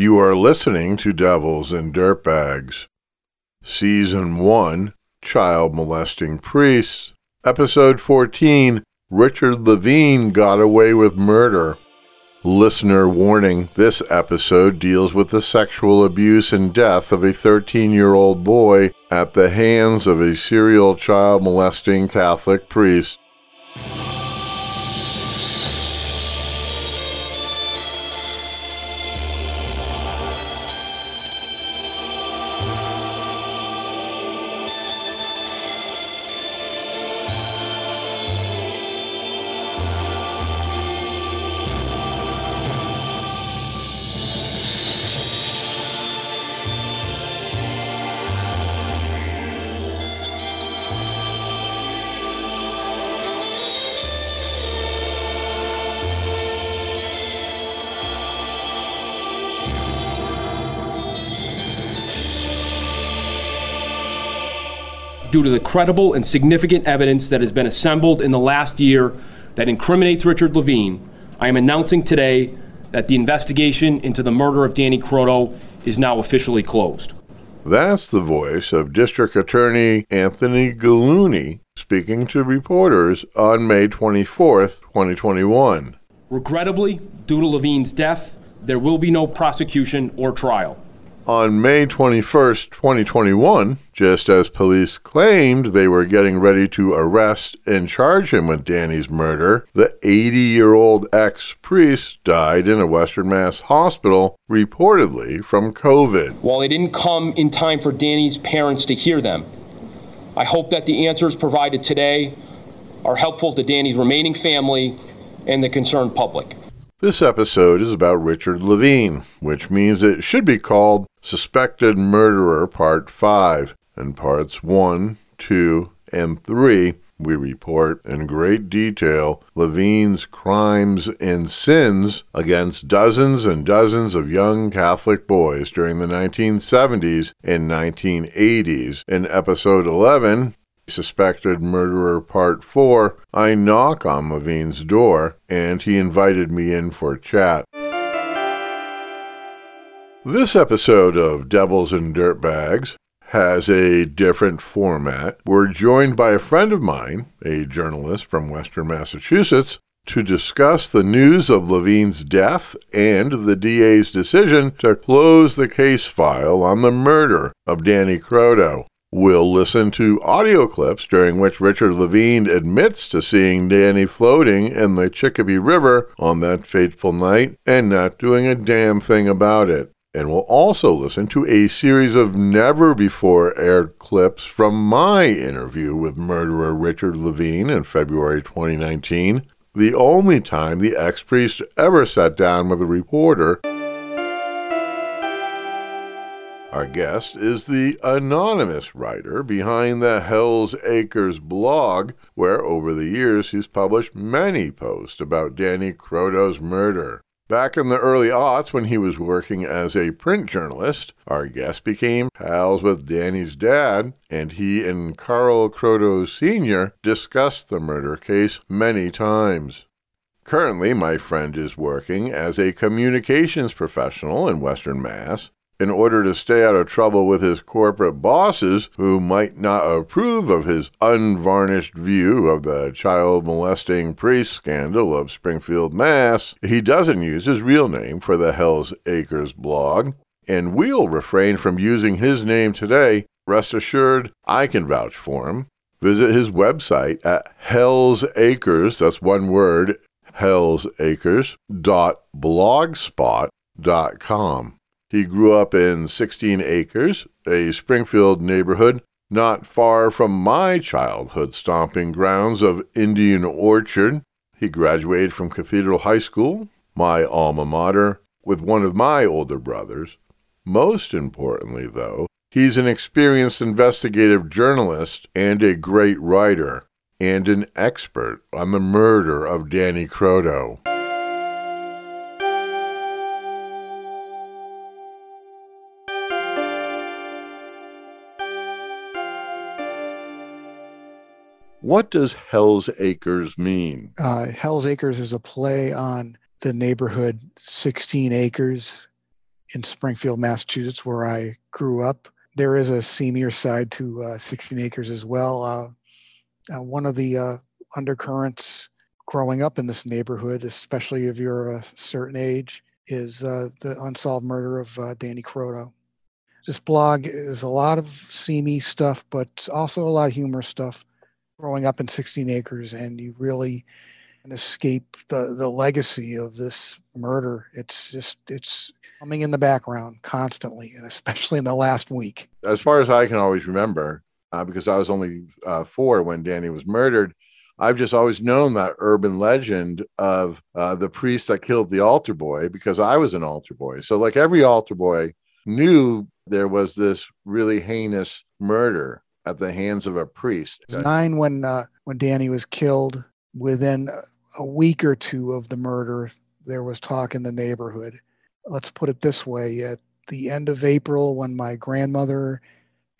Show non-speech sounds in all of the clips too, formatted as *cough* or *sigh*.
You are listening to Devils and Dirtbags, Season 1 Child Molesting Priests, Episode 14 Richard Levine Got Away with Murder. Listener warning this episode deals with the sexual abuse and death of a 13 year old boy at the hands of a serial child molesting Catholic priest. Due to the credible and significant evidence that has been assembled in the last year that incriminates Richard Levine, I am announcing today that the investigation into the murder of Danny Croteau is now officially closed. That's the voice of District Attorney Anthony Gulluni speaking to reporters on May 24th, 2021. Regrettably, due to Levine's death, there will be no prosecution or trial. On May 21st, 2021, just as police claimed they were getting ready to arrest and charge him with Danny's murder, the 80 year old ex priest died in a Western Mass hospital, reportedly from COVID. While they didn't come in time for Danny's parents to hear them, I hope that the answers provided today are helpful to Danny's remaining family and the concerned public. This episode is about Richard Levine, which means it should be called Suspected Murderer Part 5. And Parts 1, 2, and 3, we report in great detail Levine's crimes and sins against dozens and dozens of young Catholic boys during the 1970s and 1980s. In Episode 11, Suspected Murderer Part 4, I knock on Levine's door, and he invited me in for a chat. This episode of Devils and Dirtbags has a different format. We're joined by a friend of mine, a journalist from Western Massachusetts, to discuss the news of Levine's death and the DA's decision to close the case file on the murder of Danny Croteau. We'll listen to audio clips during which Richard Levine admits to seeing Danny floating in the Chicopee River on that fateful night and not doing a damn thing about it. And we'll also listen to a series of never before aired clips from my interview with murderer Richard Levine in February 2019, the only time the ex priest ever sat down with a reporter. Our guest is the anonymous writer behind the Hell's Acres blog, where over the years he's published many posts about Danny Croteau's murder. Back in the early aughts, when he was working as a print journalist, our guest became pals with Danny's dad, and he and Carl Croteau Sr. discussed the murder case many times. Currently, my friend is working as a communications professional in Western Mass, in order to stay out of trouble with his corporate bosses who might not approve of his unvarnished view of the child molesting priest scandal of Springfield, Mass, he doesn't use his real name for the Hells Acres blog, and we'll refrain from using his name today. Rest assured, I can vouch for him. Visit his website at Hells Acres, that's one word, hellsacres.blogspot.com. He grew up in 16 Acres, a Springfield neighborhood not far from my childhood stomping grounds of Indian Orchard. He graduated from Cathedral High School, my alma mater, with one of my older brothers. Most importantly, though, he's an experienced investigative journalist and a great writer, and an expert on the murder of Danny Croteau. What does Hell's Acres mean? Uh, Hell's Acres is a play on the neighborhood 16 Acres in Springfield, Massachusetts, where I grew up. There is a seamier side to uh, 16 Acres as well. Uh, uh, one of the uh, undercurrents growing up in this neighborhood, especially if you're a certain age, is uh, the unsolved murder of Danny Croteau. This blog is a lot of seamy stuff, but also a lot of humor stuff. Growing up in 16 Acres, and you really escape the the legacy of this murder. It's just it's coming in the background constantly, and especially in the last week. As far as I can always remember, uh, because I was only uh, four when Danny was murdered, I've just always known that urban legend of uh, the priest that killed the altar boy because I was an altar boy. So, like every altar boy knew there was this really heinous murder at the hands of a priest. Nine when uh, when Danny was killed. Within a week or two of the murder, there was talk in the neighborhood. Let's put it this way: at the end of April, when my grandmother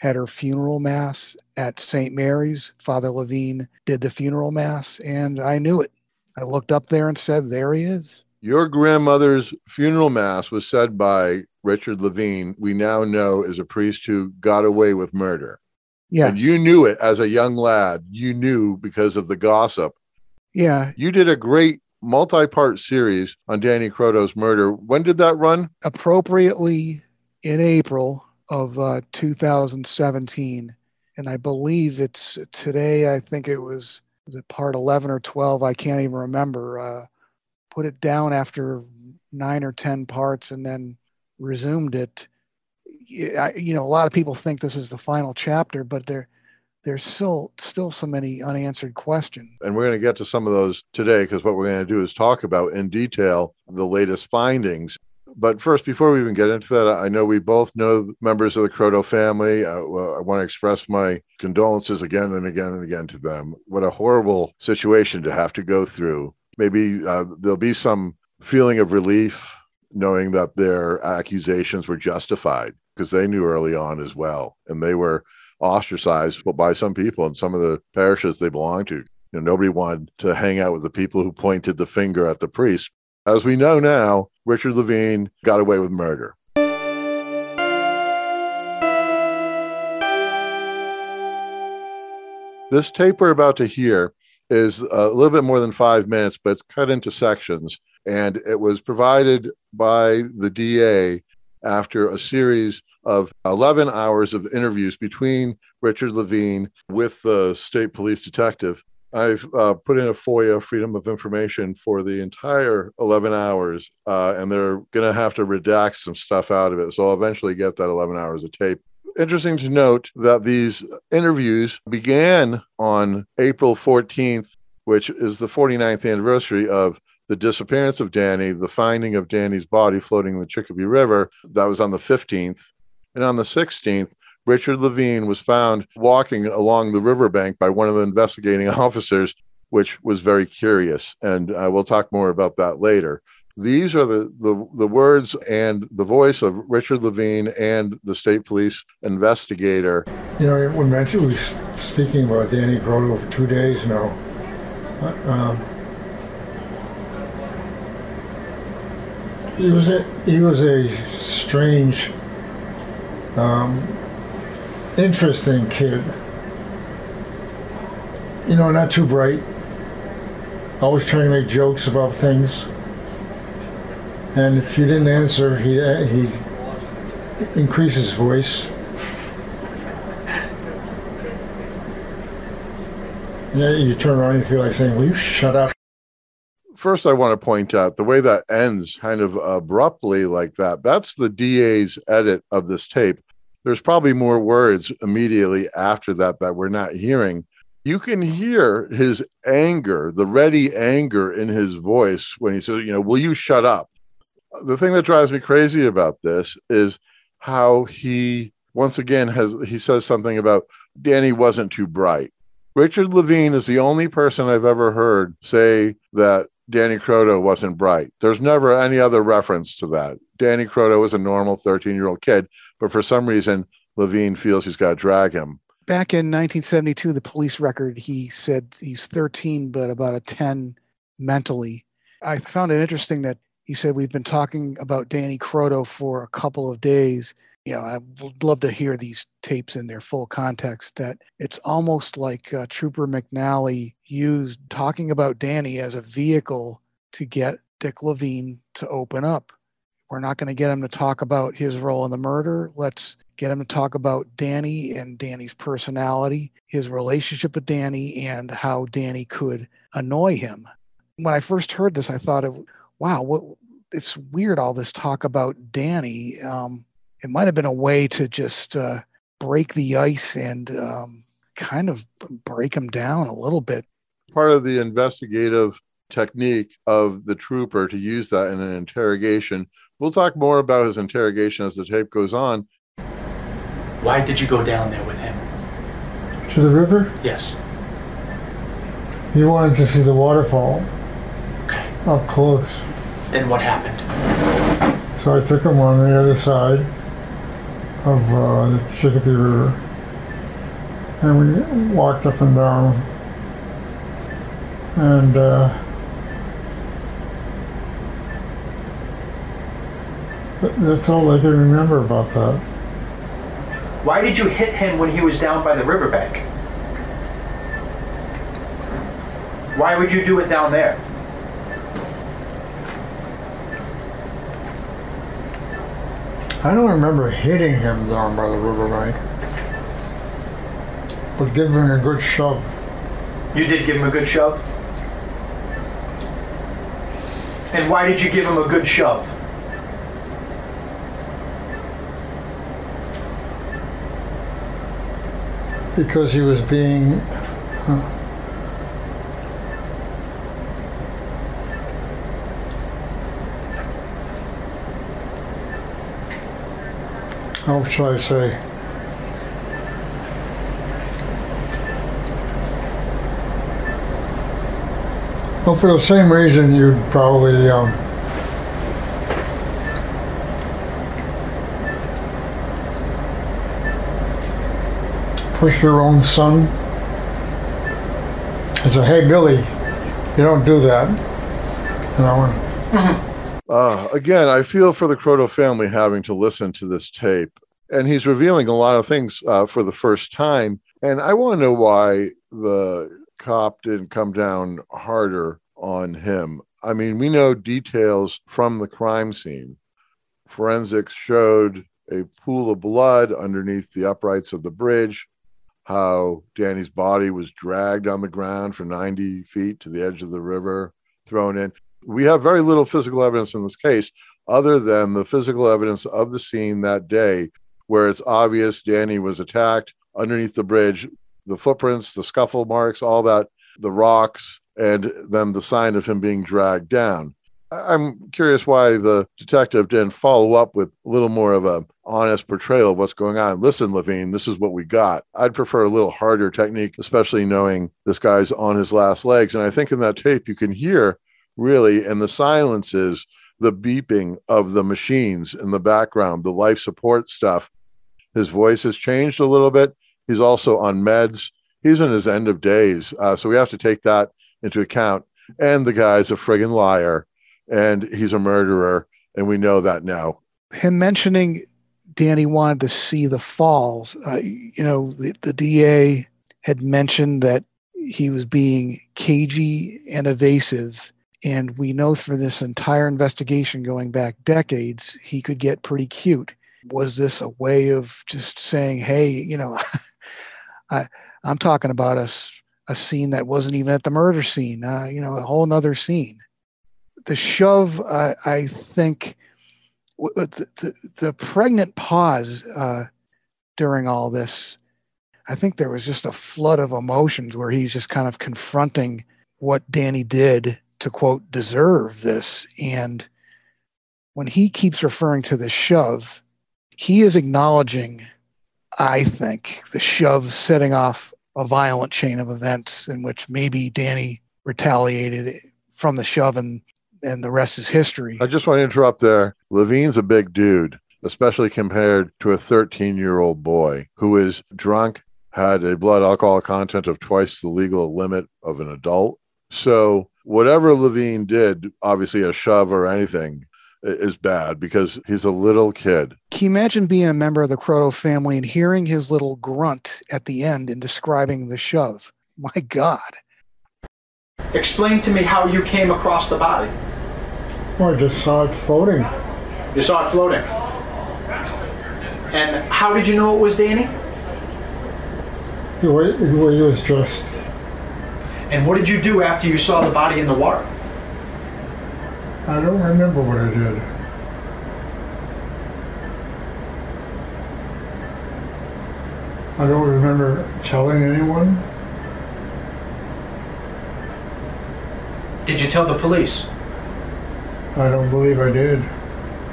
had her funeral mass at St. Mary's. Father Levine did the funeral mass, and I knew it. I looked up there and said, There he is. Your grandmother's funeral mass was said by Richard Levine, we now know is a priest who got away with murder. Yes. And you knew it as a young lad. You knew because of the gossip. Yeah. You did a great multi part series on Danny Croteau's murder. When did that run? Appropriately in April of uh, 2017, and I believe it's today. I think it was was it part 11 or 12. I can't even remember. Uh, put it down after nine or 10 parts, and then resumed it. I, you know, a lot of people think this is the final chapter, but there there's still still so many unanswered questions. And we're going to get to some of those today because what we're going to do is talk about in detail the latest findings but first, before we even get into that, I know we both know members of the Croteau family. Uh, well, I want to express my condolences again and again and again to them. What a horrible situation to have to go through. Maybe uh, there'll be some feeling of relief knowing that their accusations were justified because they knew early on as well. And they were ostracized by some people in some of the parishes they belonged to. You know, nobody wanted to hang out with the people who pointed the finger at the priest. As we know now, Richard Levine got away with murder. This tape we're about to hear is a little bit more than five minutes, but it's cut into sections. And it was provided by the DA after a series of 11 hours of interviews between Richard Levine with the state police detective I've uh, put in a FOIA, Freedom of Information, for the entire 11 hours, uh, and they're going to have to redact some stuff out of it. So I'll eventually get that 11 hours of tape. Interesting to note that these interviews began on April 14th, which is the 49th anniversary of the disappearance of Danny, the finding of Danny's body floating in the Chicopee River. That was on the 15th. And on the 16th, Richard Levine was found walking along the riverbank by one of the investigating *laughs* officers, which was very curious. And uh, we'll talk more about that later. These are the, the, the words and the voice of Richard Levine and the state police investigator. You know, when Matthew was speaking about Danny Croteau for two days now, uh, um, he was a, he was a strange um, interesting kid. You know, not too bright. Always trying to make jokes about things. And if you didn't answer, he he increase his voice. Yeah, you turn around and you feel like saying, "Will you shut up?" First, I want to point out the way that ends kind of abruptly like that. That's the DA's edit of this tape there's probably more words immediately after that that we're not hearing. You can hear his anger, the ready anger in his voice when he says, you know, will you shut up? The thing that drives me crazy about this is how he once again has he says something about Danny wasn't too bright. Richard Levine is the only person I've ever heard say that Danny Croteau wasn't bright. There's never any other reference to that. Danny Croteau was a normal 13 year old kid, but for some reason, Levine feels he's got to drag him. Back in 1972, the police record, he said he's 13, but about a 10 mentally. I found it interesting that he said, We've been talking about Danny Croteau for a couple of days. You know, I would love to hear these tapes in their full context. That it's almost like uh, Trooper McNally used talking about Danny as a vehicle to get Dick Levine to open up. We're not going to get him to talk about his role in the murder. Let's get him to talk about Danny and Danny's personality, his relationship with Danny, and how Danny could annoy him. When I first heard this, I thought of, wow, what, it's weird all this talk about Danny. Um, it might have been a way to just uh, break the ice and um, kind of break him down a little bit. Part of the investigative technique of the trooper to use that in an interrogation. We'll talk more about his interrogation as the tape goes on. Why did you go down there with him? To the river? Yes. You wanted to see the waterfall Okay. up close. Then what happened? So I took him on the other side of uh, the Chicopee River, and we walked up and down. And uh, that's all I can remember about that. Why did you hit him when he was down by the riverbank? Why would you do it down there? I don't remember hitting him down by the riverbank, but giving him a good shove. You did give him a good shove? And why did you give him a good shove? because he was being uh, how shall I say? Well, for the same reason you'd probably um, push your own son. I said, hey, Billy, you don't do that. You know, Uh, again, I feel for the Croteau family having to listen to this tape. And he's revealing a lot of things uh, for the first time. And I want to know why the cop didn't come down harder on him. I mean, we know details from the crime scene. Forensics showed a pool of blood underneath the uprights of the bridge, how Danny's body was dragged on the ground for 90 feet to the edge of the river, thrown in we have very little physical evidence in this case other than the physical evidence of the scene that day where it's obvious Danny was attacked underneath the bridge, the footprints, the scuffle marks, all that, the rocks, and then the sign of him being dragged down. I'm curious why the detective didn't follow up with a little more of a honest portrayal of what's going on. Listen, Levine, this is what we got. I'd prefer a little harder technique, especially knowing this guy's on his last legs. And I think in that tape you can hear really, and the silences, the beeping of the machines in the background, the life support stuff. His voice has changed a little bit. He's also on meds. He's in his end of days. Uh, so we have to take that into account. And the guy's a friggin' liar and he's a murderer. And we know that now. Him mentioning Danny wanted to see the falls. Uh, you know, the, the DA had mentioned that he was being cagey and evasive. And we know through this entire investigation going back decades, he could get pretty cute. Was this a way of just saying, hey, you know, *laughs* I, I'm talking about a, a scene that wasn't even at the murder scene, uh, you know, a whole nother scene. The shove, uh, I think, w- the, the, the pregnant pause uh, during all this, I think there was just a flood of emotions where he's just kind of confronting what Danny did to quote deserve this. And when he keeps referring to the shove, he is acknowledging, I think, the shove setting off a violent chain of events in which maybe Danny retaliated from the shove and and the rest is history. I just want to interrupt there. Levine's a big dude, especially compared to a 13 year old boy who is drunk, had a blood alcohol content of twice the legal limit of an adult, So whatever Levine did, obviously a shove or anything is bad because he's a little kid. Can you imagine being a member of the Croteau family and hearing his little grunt at the end in describing the shove? My God. Explain to me how you came across the body. Well, I just saw it floating. You saw it floating. And how did you know it was Danny? The way, the way he was dressed. And what did you do after you saw the body in the water? I don't remember what I did. I don't remember telling anyone. Did you tell the police? I don't believe I did.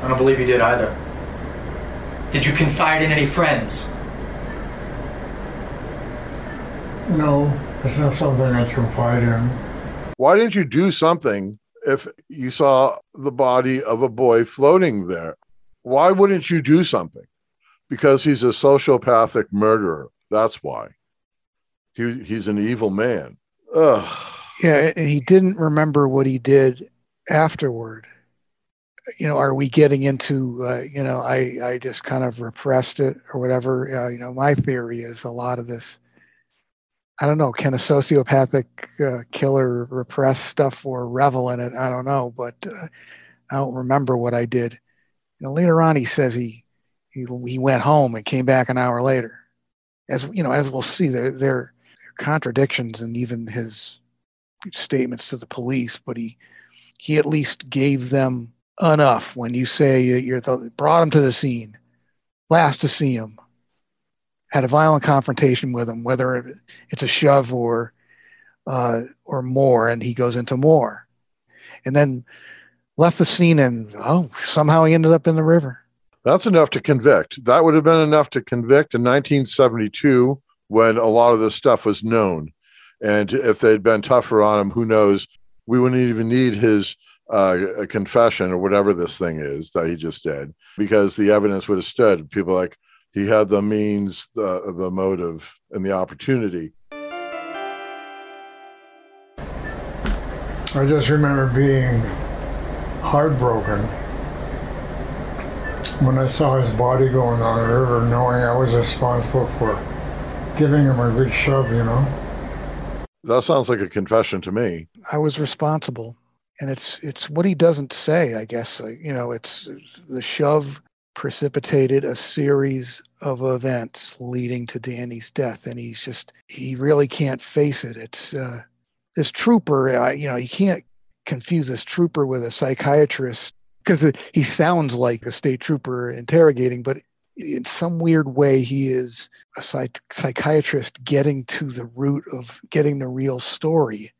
I don't believe you did either. Did you confide in any friends? No, it's not something I confide in. Why didn't you do something if you saw the body of a boy floating there? Why wouldn't you do something? Because he's a sociopathic murderer. That's why. He, he's an evil man. Ugh. Yeah, and he didn't remember what he did afterward. You know, are we getting into, uh, you know, I, I just kind of repressed it or whatever? Uh, you know, my theory is a lot of this. I don't know. Can a sociopathic uh, killer repress stuff or revel in it? I don't know, but uh, I don't remember what I did. You know, later on, he says he, he he went home and came back an hour later. As you know, as we'll see, there there are contradictions in even his statements to the police, but he he at least gave them enough. When you say you're the, brought him to the scene, last to see him, had a violent confrontation with him, whether it's a shove or uh, or more, and he goes into more, and then left the scene, and oh, somehow he ended up in the river. That's enough to convict. That would have been enough to convict in 1972 when a lot of this stuff was known. And if they'd been tougher on him, who knows? We wouldn't even need his uh, confession or whatever this thing is that he just did because the evidence would have stood. People like he had the means, the the motive, and the opportunity. I just remember being heartbroken when I saw his body going down the river, knowing I was responsible for giving him a good shove, you know. That sounds like a confession to me. I was responsible, and it's it's what he doesn't say. I guess you know, it's the shove precipitated a series of events leading to Danny's death, and he's just he really can't face it. It's uh, this trooper, uh, you know, he can't confuse this trooper with a psychiatrist because he sounds like a state trooper interrogating, but in some weird way, he is a psych- psychiatrist getting to the root of getting the real story.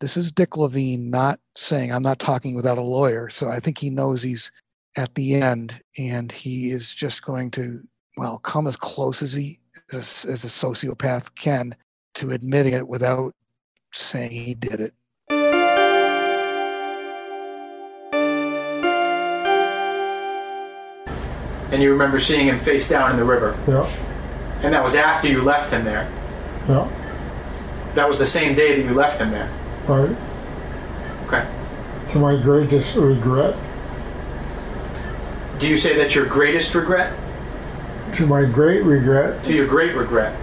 This is Dick Levine not saying, I'm not talking without a lawyer. So I think he knows he's at the end and he is just going to, well, come as close as he, as, as a sociopath can to admitting it without saying he did it. And you remember seeing him face down in the river. Yeah, And that was after you left him there. yeah, That was the same day that you left him there. right. Okay. To my greatest regret, Do you say that's your greatest regret? to my great regret, To your great regret?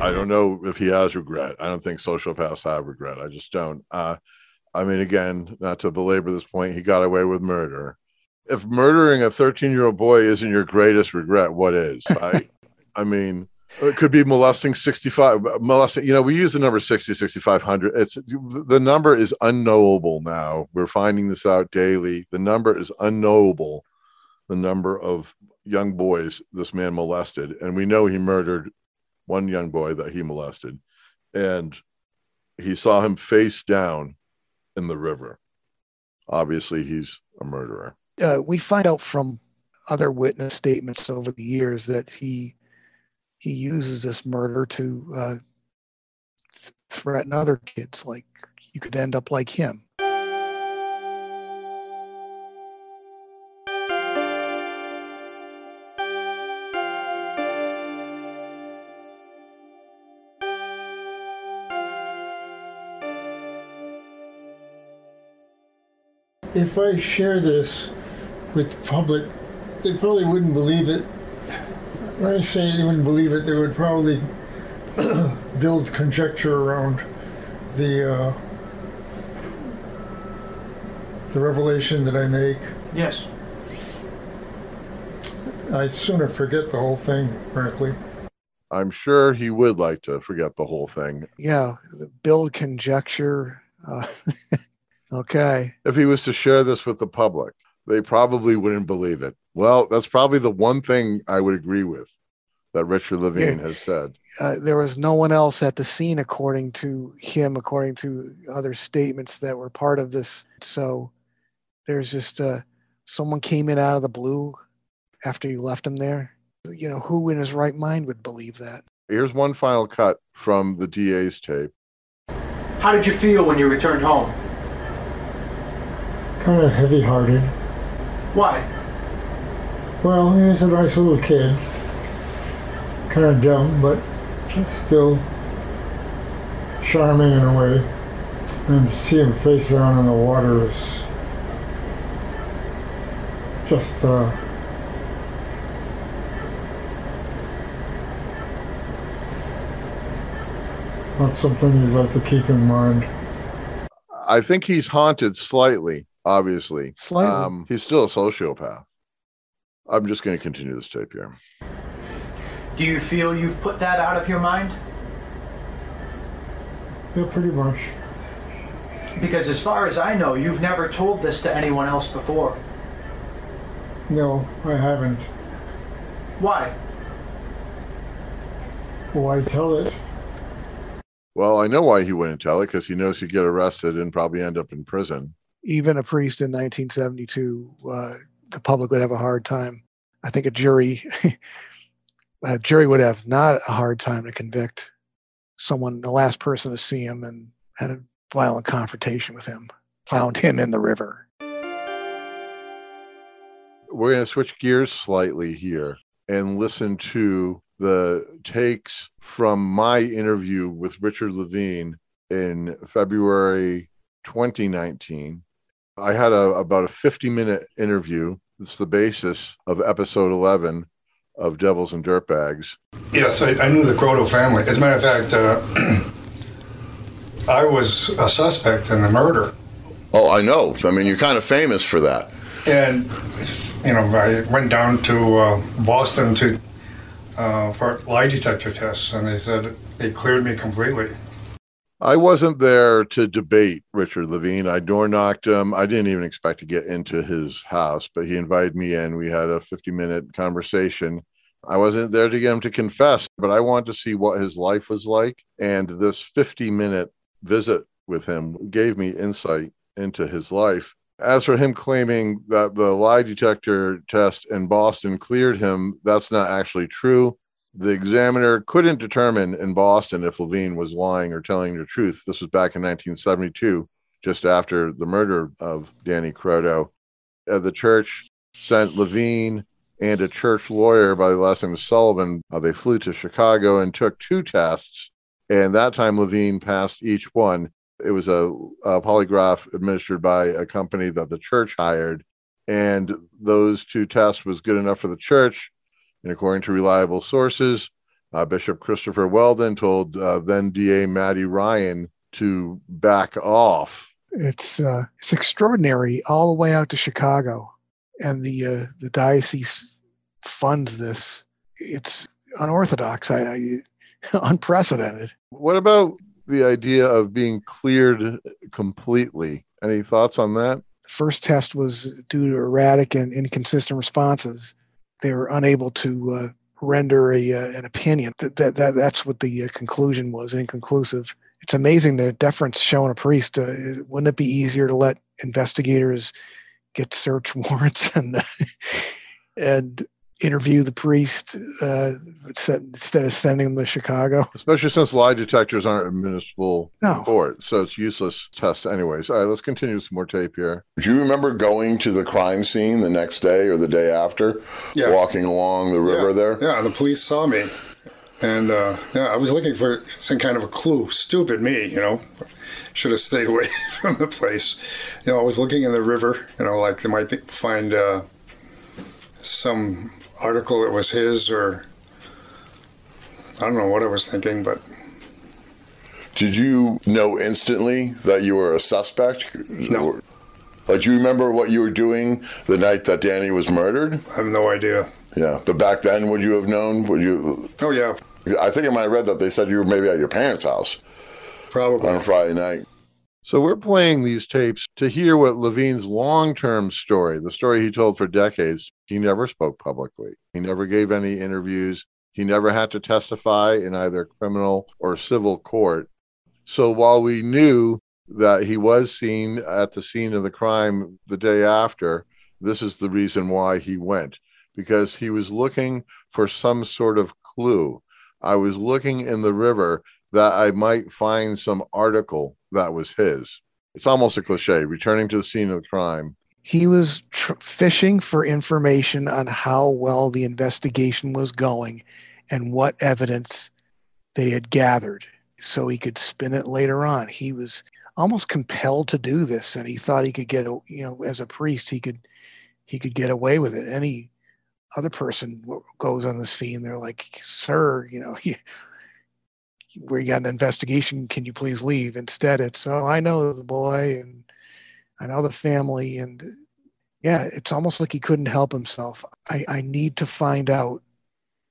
I don't know if he has regret. I don't think sociopaths have regret. I just don't. Uh, I mean, again, not to belabor this point, he got away with murder. If murdering a 13 year old boy isn't your greatest regret, what is? *laughs* I, I mean, it could be molesting 65, molesting, you know, we use the number 60, 6,500. It's the number is unknowable now. We're finding this out daily. The number is unknowable. The number of young boys this man molested. And we know he murdered one young boy that he molested. And he saw him face down in the river. Obviously, he's a murderer. Uh, we find out from other witness statements over the years that he he uses this murder to uh, th- threaten other kids, like you could end up like him. If I share this with the public, they probably wouldn't believe it. When I say they wouldn't believe it, they would probably *coughs* build conjecture around the uh, the revelation that I make. Yes. I'd sooner forget the whole thing, frankly. I'm sure he would like to forget the whole thing. Yeah, build conjecture. Uh, *laughs* okay. If he was to share this with the public, they probably wouldn't believe it. Well, that's probably the one thing I would agree with that Richard Levine Yeah. has said. Uh, there was no one else at the scene, according to him, according to other statements that were part of this. So there's just uh, someone came in out of the blue after you left him there. You know, who in his right mind would believe that? Here's one final cut from the DA's tape. How did you feel when you returned home? Kind of heavy hearted. Why? Well, he was a nice little kid. Kind of dumb, but still charming in a way. And to see him face down in the water is just uh, not something you'd like to keep in mind. I think he's haunted slightly, obviously. Slightly. Um, he's still a sociopath. I'm just going to continue this tape here. Do you feel you've put that out of your mind? Yeah, pretty much. Because as far as I know, you've never told this to anyone else before. No, I haven't. Why? Why tell it? Well, I know why he wouldn't tell it because he knows he'd get arrested and probably end up in prison. Even a priest in 1972, uh, the public would have a hard time. I think a jury, *laughs* a jury would have not a hard time to convict someone, the last person to see him and had a violent confrontation with him, found him in the river. We're going to switch gears slightly here and listen to the takes from my interview with Richard Levine in February 2019. I had a, about a 50 minute interview. It's the basis of episode 11 of Devils and Dirtbags. Yes, I, I knew the Grotto family. As a matter of fact, uh, *clears throat* I was a suspect in the murder. Oh, I know. I mean, you're kind of famous for that. And, you know, I went down to uh, Boston to uh, for lie detector tests, and they said they cleared me completely. I wasn't there to debate Richard Levine. I door knocked him. I didn't even expect to get into his house, but he invited me in. We had a 50 minute conversation. I wasn't there to get him to confess, but I wanted to see what his life was like. And this 50 minute visit with him gave me insight into his life. As for him claiming that the lie detector test in Boston cleared him, that's not actually true. The examiner couldn't determine in Boston if Levine was lying or telling the truth. This was back in 1972, just after the murder of Danny Croteau. Uh, the church sent Levine and a church lawyer by the last name of Sullivan. Uh, they flew to Chicago and took two tests. And that time, Levine passed each one. It was a, a polygraph administered by a company that the church hired. And those two tests was good enough for the church. And according to reliable sources, uh, Bishop Christopher Weldon told uh, then DA Matty Ryan to back off. It's uh, it's extraordinary all the way out to Chicago, and the uh, the diocese funds this. It's unorthodox. I, I *laughs* unprecedented. What about the idea of being cleared completely? Any thoughts on that? The first test was due to erratic and inconsistent responses. They were unable to uh, render a uh, an opinion. That, that, that that's what the uh, conclusion was, inconclusive. It's amazing the deference shown a priest. Uh, wouldn't it be easier to let investigators get search *laughs* warrants and and interview the priest uh, instead of sending them to Chicago? *laughs* Especially since lie detectors aren't admissible No. in court, so it's useless test anyways. All right, let's continue with some more tape here. Do you remember going to the crime scene the next day or the day after? Yeah. Walking along the river yeah. there? Yeah, and the police saw me. And, uh, yeah, I was looking for some kind of a clue. Stupid me, you know. should have stayed *laughs* away from the place. You know, I was looking in the river. You know, like they might find uh, some article that was his, or I don't know what I was thinking, but. Did you know instantly that you were a suspect? No. Like, do you remember what you were doing the night that Danny was murdered? I have no idea. Yeah, but back then, would you have known? Would you? Oh yeah. I think I might have read that they said you were maybe at your parents' house. Probably on Friday night. So we're playing these tapes to hear what Levine's long-term story, the story he told for decades. He never spoke publicly. He never gave any interviews. He never had to testify in either criminal or civil court. So while we knew that he was seen at the scene of the crime the day after, this is the reason why he went because he was looking for some sort of clue. I was looking in the river that I might find some article that was his. It's almost a cliche, returning to the scene of the crime. He was tr- fishing for information on how well the investigation was going and what evidence they had gathered so he could spin it later on. He was almost compelled to do this and he thought he could get you know as a priest he could he could get away with it any other person goes on the scene they're like sir you know *laughs* you got an investigation, can you please leave? Instead, it's, oh, I know the boy and I know the family. And yeah, it's almost like he couldn't help himself. I, I need to find out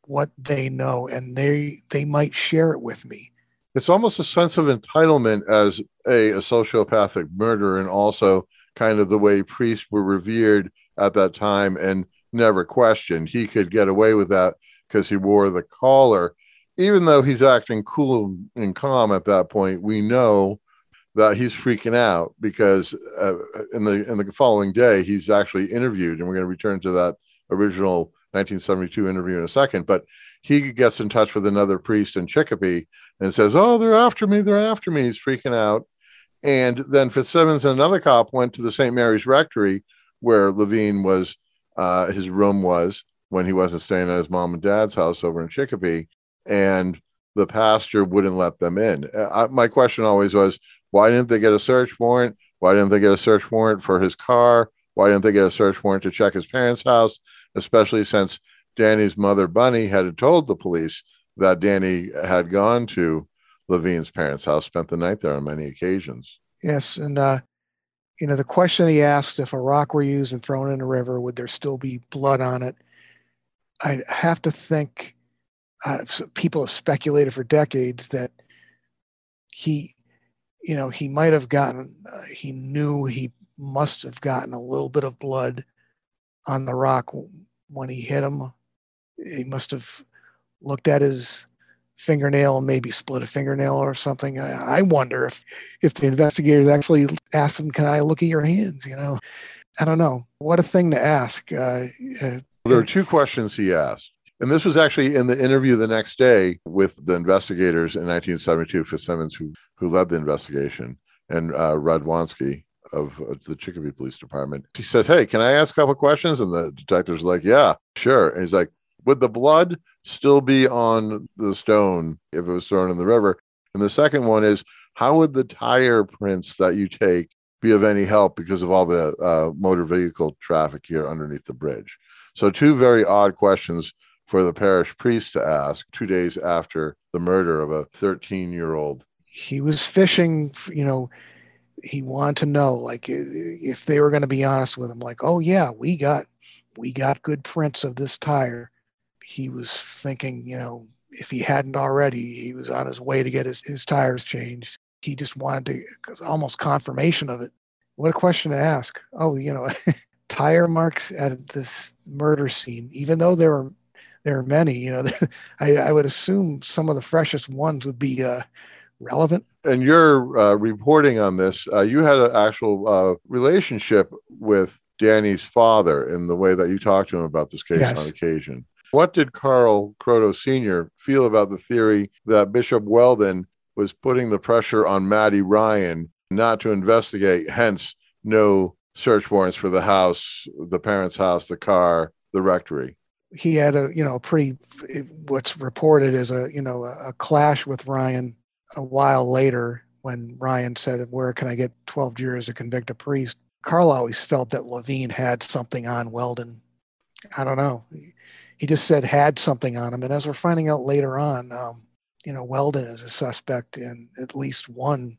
what they know and they they might share it with me. It's almost a sense of entitlement as a, a sociopathic murderer and also kind of the way priests were revered at that time and never questioned. He could get away with that because he wore the collar even though he's acting cool and calm at that point, we know that he's freaking out because uh, in the in the following day he's actually interviewed, and we're going to return to that original 1972 interview in a second. But he gets in touch with another priest in Chicopee and says, "Oh, they're after me! They're after me!" He's freaking out. And then Fitzsimmons and another cop went to the St. Mary's Rectory where Levine was, uh, his room was when he wasn't staying at his mom and dad's house over in Chicopee and the pastor wouldn't let them in. Uh, my question always was, why didn't they get a search warrant? Why didn't they get a search warrant for his car? Why didn't they get a search warrant to check his parents' house? Especially since Danny's mother, Bunny, had told the police that Danny had gone to Levine's parents' house, spent the night there on many occasions. Yes, and uh, you know the question he asked: if a rock were used and thrown in a river, would there still be blood on it? I have to think uh, people have speculated for decades that he, you know, he might have gotten, uh, he knew he must have gotten a little bit of blood on the rock when he hit him. He must have looked at his fingernail and maybe split a fingernail or something. I, I wonder if if the investigators actually asked him, "Can I look at your hands?" You know, I don't know. What a thing to ask. Uh, uh, there are two questions he asked. And this was actually in the interview the next day with the investigators in 1972, Fitzsimmons, who, who led the investigation, and uh, Radwanski of uh, the Chicopee Police Department. He says, Hey, can I ask a couple questions? And the detective's like, Yeah, sure. And he's like, Would the blood still be on the stone if it was thrown in the river? And the second one is, How would the tire prints that you take be of any help because of all the uh, motor vehicle traffic here underneath the bridge? So, two very odd questions for the parish priest to ask two days after the murder of a 13 year old. He was fishing, you know, he wanted to know like if they were going to be honest with him like oh yeah we got we got good prints of this tire. He was thinking you know if he hadn't already he was on his way to get his, his tires changed. He just wanted to almost confirmation of it. What a question to ask. Oh you know *laughs* tire marks at this murder scene even though there were there are many. You know, *laughs* I, I would assume some of the freshest ones would be uh, relevant. And your uh, reporting on this, uh, you had an actual uh, relationship with Danny's father in the way that you talked to him about this case yes. on occasion. What did Carl Croteau Sr. feel about the theory that Bishop Weldon was putting the pressure on Matty Ryan not to investigate, hence no search warrants for the house, the parents' house, the car, the rectory? He had a you know pretty what's reported as a you know a, a clash with Ryan a while later when Ryan said, Where can I get 12 jurors to convict a priest? Carl always felt that Levine had something on Weldon. I don't know. He just said had something on him. And as we're finding out later on, um, you know, Weldon is a suspect in at least one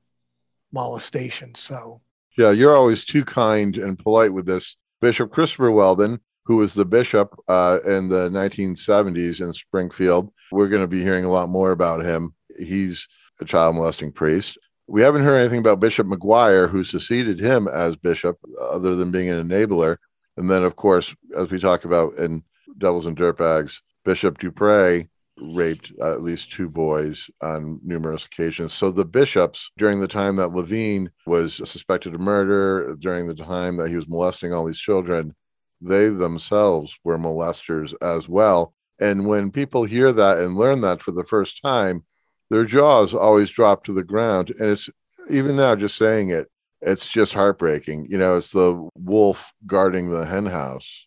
molestation. So, yeah, you're always too kind and polite with this. Bishop Christopher Weldon, who was the bishop uh, in the 1970s in Springfield, we're going to be hearing a lot more about him. He's a child molesting priest. We haven't heard anything about Bishop Maguire, who succeeded him as bishop, other than being an enabler. And then, of course, as we talk about in Devils and Dirtbags, Bishop Dupre raped at least two boys on numerous occasions. So the bishops, during the time that Lavigne was suspected of murder, during the time that he was molesting all these children, they themselves were molesters as well. And when people hear that and learn that for the first time, their jaws always drop to the ground. And it's even now just saying it, it's just heartbreaking. You know, it's the wolf guarding the henhouse.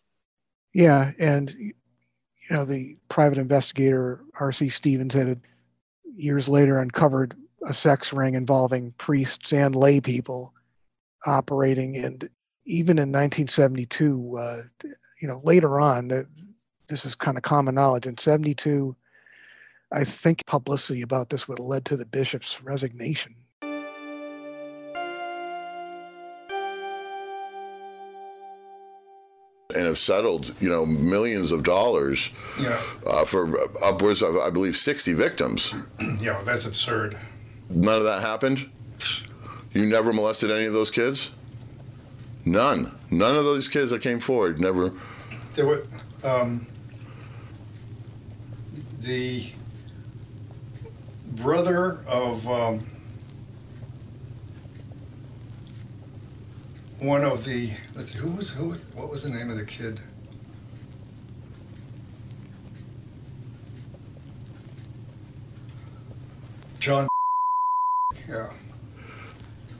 Yeah. And, you know, the private investigator, R.C. Stevens, had years later uncovered a sex ring involving priests and lay people operating. And even in 1972, uh, you know, later on, this is kind of common knowledge. In 72, I think publicity about this would have led to the bishop's resignation. and have settled, you know, millions of dollars Yeah. uh, for upwards of, I believe, 60 victims. *clears throat* Yeah, that's absurd. None of that happened? You never molested any of those kids? None. None of those kids that came forward never. There were um, the brother of um, one of the let's see who was who was, what was the name of the kid John yeah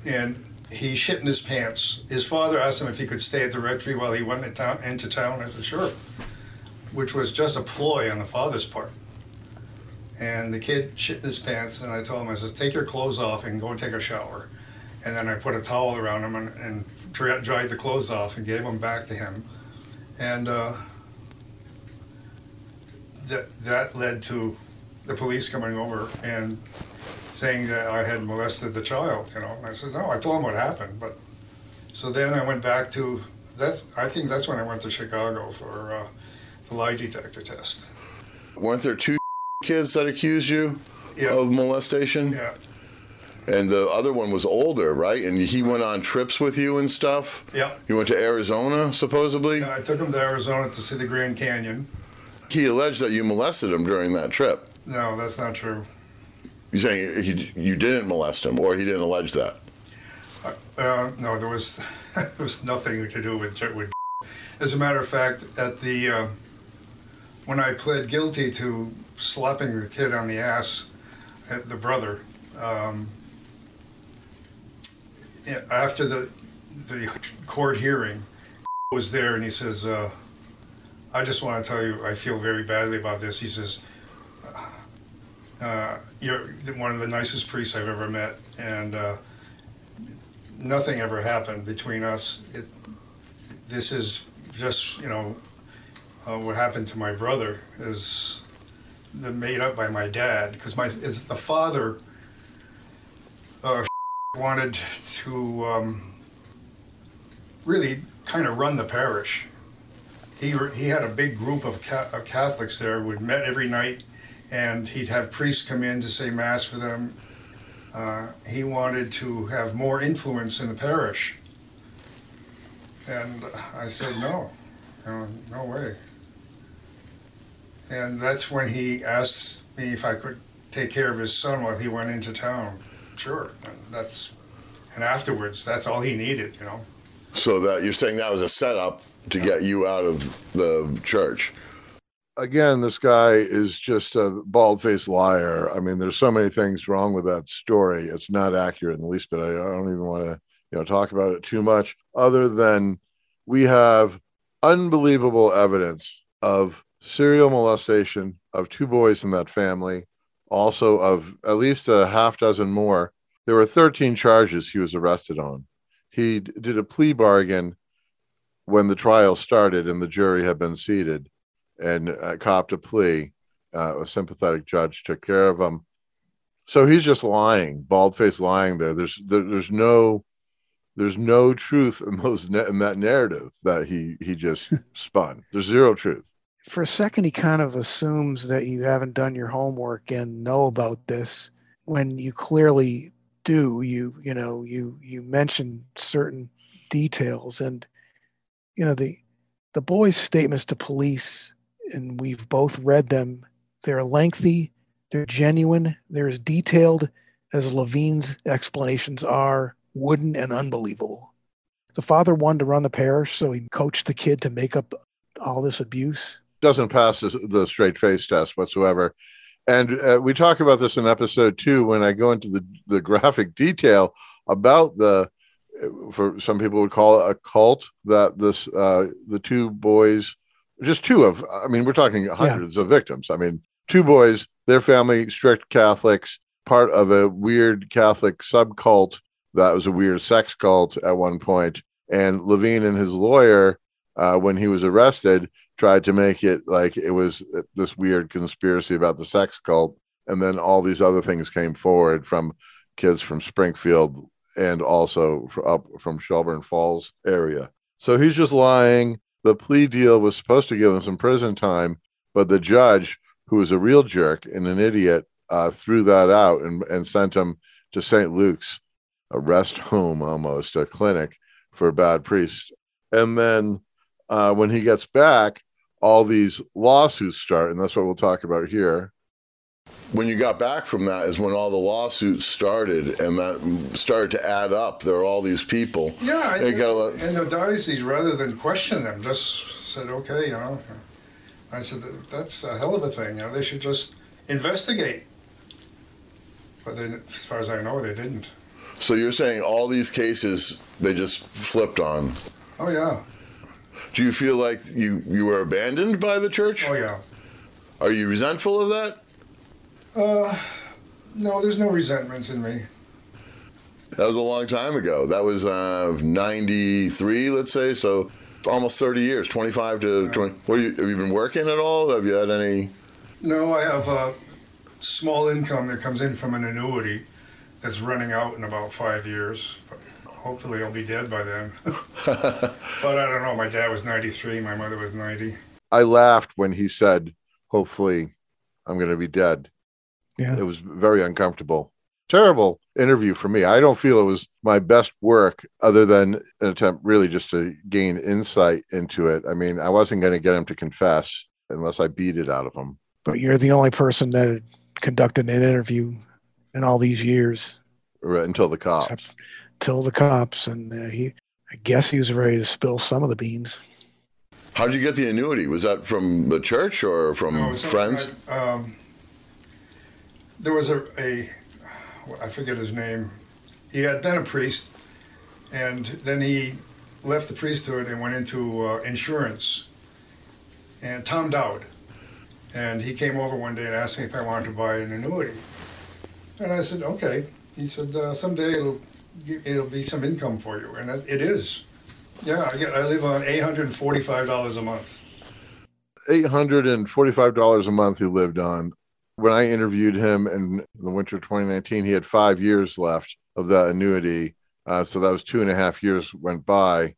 and he shit in his pants. His father asked him if he could stay at the rectory while he went town, into town. I said sure. Which was just a ploy on the father's part. And the kid shit in his pants and I told him I said take your clothes off and go and take a shower. And then I put a towel around him and, and dried the clothes off and gave them back to him, and uh, that that led to the police coming over and saying that I had molested the child. You know, and I said no, I told him what happened, but so then I went back to that's I think that's when I went to Chicago for uh, the lie detector test. Weren't there two *laughs* kids that accused you Yeah. of molestation? Yeah, And the other one was older, right? And he went on trips with you and stuff? yeah. You went to Arizona, supposedly? I took him to Arizona to see the Grand Canyon. He alleged that you molested him during that trip. No, that's not true. You're saying he, you didn't molest him, or he didn't allege that? Uh, no, there was *laughs* there was nothing to do with with. *laughs* As a matter of fact, at the uh, when I pled guilty to slapping the kid on the ass, uh, the brother, um, after the the court hearing, *laughs* was there and he says, uh, "I just want to tell you, I feel very badly about this." He says. Uh, you're one of the nicest priests I've ever met, and uh, nothing ever happened between us. It, this is just, you know, uh, what happened to my brother is made up by my dad because my the father uh, *laughs* wanted to um, really kind of run the parish. He he had a big group of, ca- of Catholics there who met every night, and he'd have priests come in to say mass for them uh, he wanted to have more influence in the parish. And I said, no, no, no way. And that's when he asked me if I could take care of his son while he went into town. Sure. And that's, and afterwards, that's all he needed, you know. So that you're saying that was a setup to get you out of the church? Again, this guy is just a bald faced liar. I mean, there's so many things wrong with that story. It's not accurate in the least bit. I don't even want to, you know, talk about it too much, other than we have unbelievable evidence of serial molestation of two boys in that family, also of at least a half dozen more. there were 13 charges he was arrested on. He did a plea bargain when the trial started and the jury had been seated and uh, copped a plea. Uh, a sympathetic judge took care of him. So he's just lying, bald faced lying there. There's there, there's no there's no truth in those in that narrative that he he just *laughs* spun. There's zero truth. For a second, he kind of assumes that you haven't done your homework and know about this when you clearly do. You you know you you mention certain details and you know the the boy's statements to police and we've both read them. They're lengthy they're genuine they're as detailed as Lavigne's explanations are wooden and unbelievable. The father wanted to run the parish so he coached the kid to make up all this abuse. Doesn't pass the, straight face test whatsoever. And uh, we talk about this in episode two when I go into the, the *laughs* graphic detail about the, uh, for some people would call it a cult that this, uh, the two boys, just two of, I mean, we're talking hundreds of victims. I mean, two boys, their family, strict Catholics, part of a weird Catholic subcult that was a weird sex cult at one point. And Lavigne and his lawyer, uh, when he was arrested, tried to make it like it was this weird conspiracy about the sex cult. And then all these other things came forward from kids from Springfield and also up from Shelburne Falls area. So he's just lying. The plea deal was supposed to give him some prison time, but the judge, who was a real jerk and an idiot, uh, threw that out and, and sent him to St. Luke's, a rest *laughs* home almost, a clinic for bad priests. And then uh, when he gets back, all these lawsuits start, and that's what we'll talk about here. When you got back from that is when all the lawsuits started and that started to add up. There are all these people. Yeah, They got a lot- and the diocese, rather than question them, just said, okay, you know. I said, that's a hell of a thing, you know, they should just investigate. But then, as far as I know, they didn't. So you're saying all these cases they just flipped on. Oh, yeah, Do you feel like you you were abandoned by the church? oh, yeah. Are you resentful of that? Uh, no, there's no resentment in me. That was a long time ago. That was uh, 93, let's say. So almost 30 years, 25 to 20. What you, have you been working at all? Have you had any? No, I have a small income that comes in from an annuity that's running out in about five years. Hopefully, I'll be dead by then. *laughs* but I don't know. My dad was 93, my mother was 90. I laughed when he said, Hopefully, I'm going to be dead. Yeah. It was very uncomfortable. Terrible interview for me. I don't feel it was my best work, other than an attempt really just to gain insight into it. I mean, I wasn't going to get him to confess unless I beat it out of him. but you're the only person that had conducted an interview in all these years Right, until the cops. Except- till the cops and uh, he i guess he was ready to spill some of the beans How did you get the annuity? Was that from the church or from No, friends? I- um, there was a, a, I forget his name. He had been a priest, and then he left the priesthood and went into uh, insurance. And Tom Dowd, and he came over one day and asked me if I wanted to buy an annuity, and I said okay. He said uh, someday it'll it'll be some income for you, and it is. Yeah, I get I live on eight hundred and forty five dollars a month. $845 a month he lived on. When I interviewed him in the winter of 2019, he had five years left of that annuity. Uh, so that was two and a half years went by.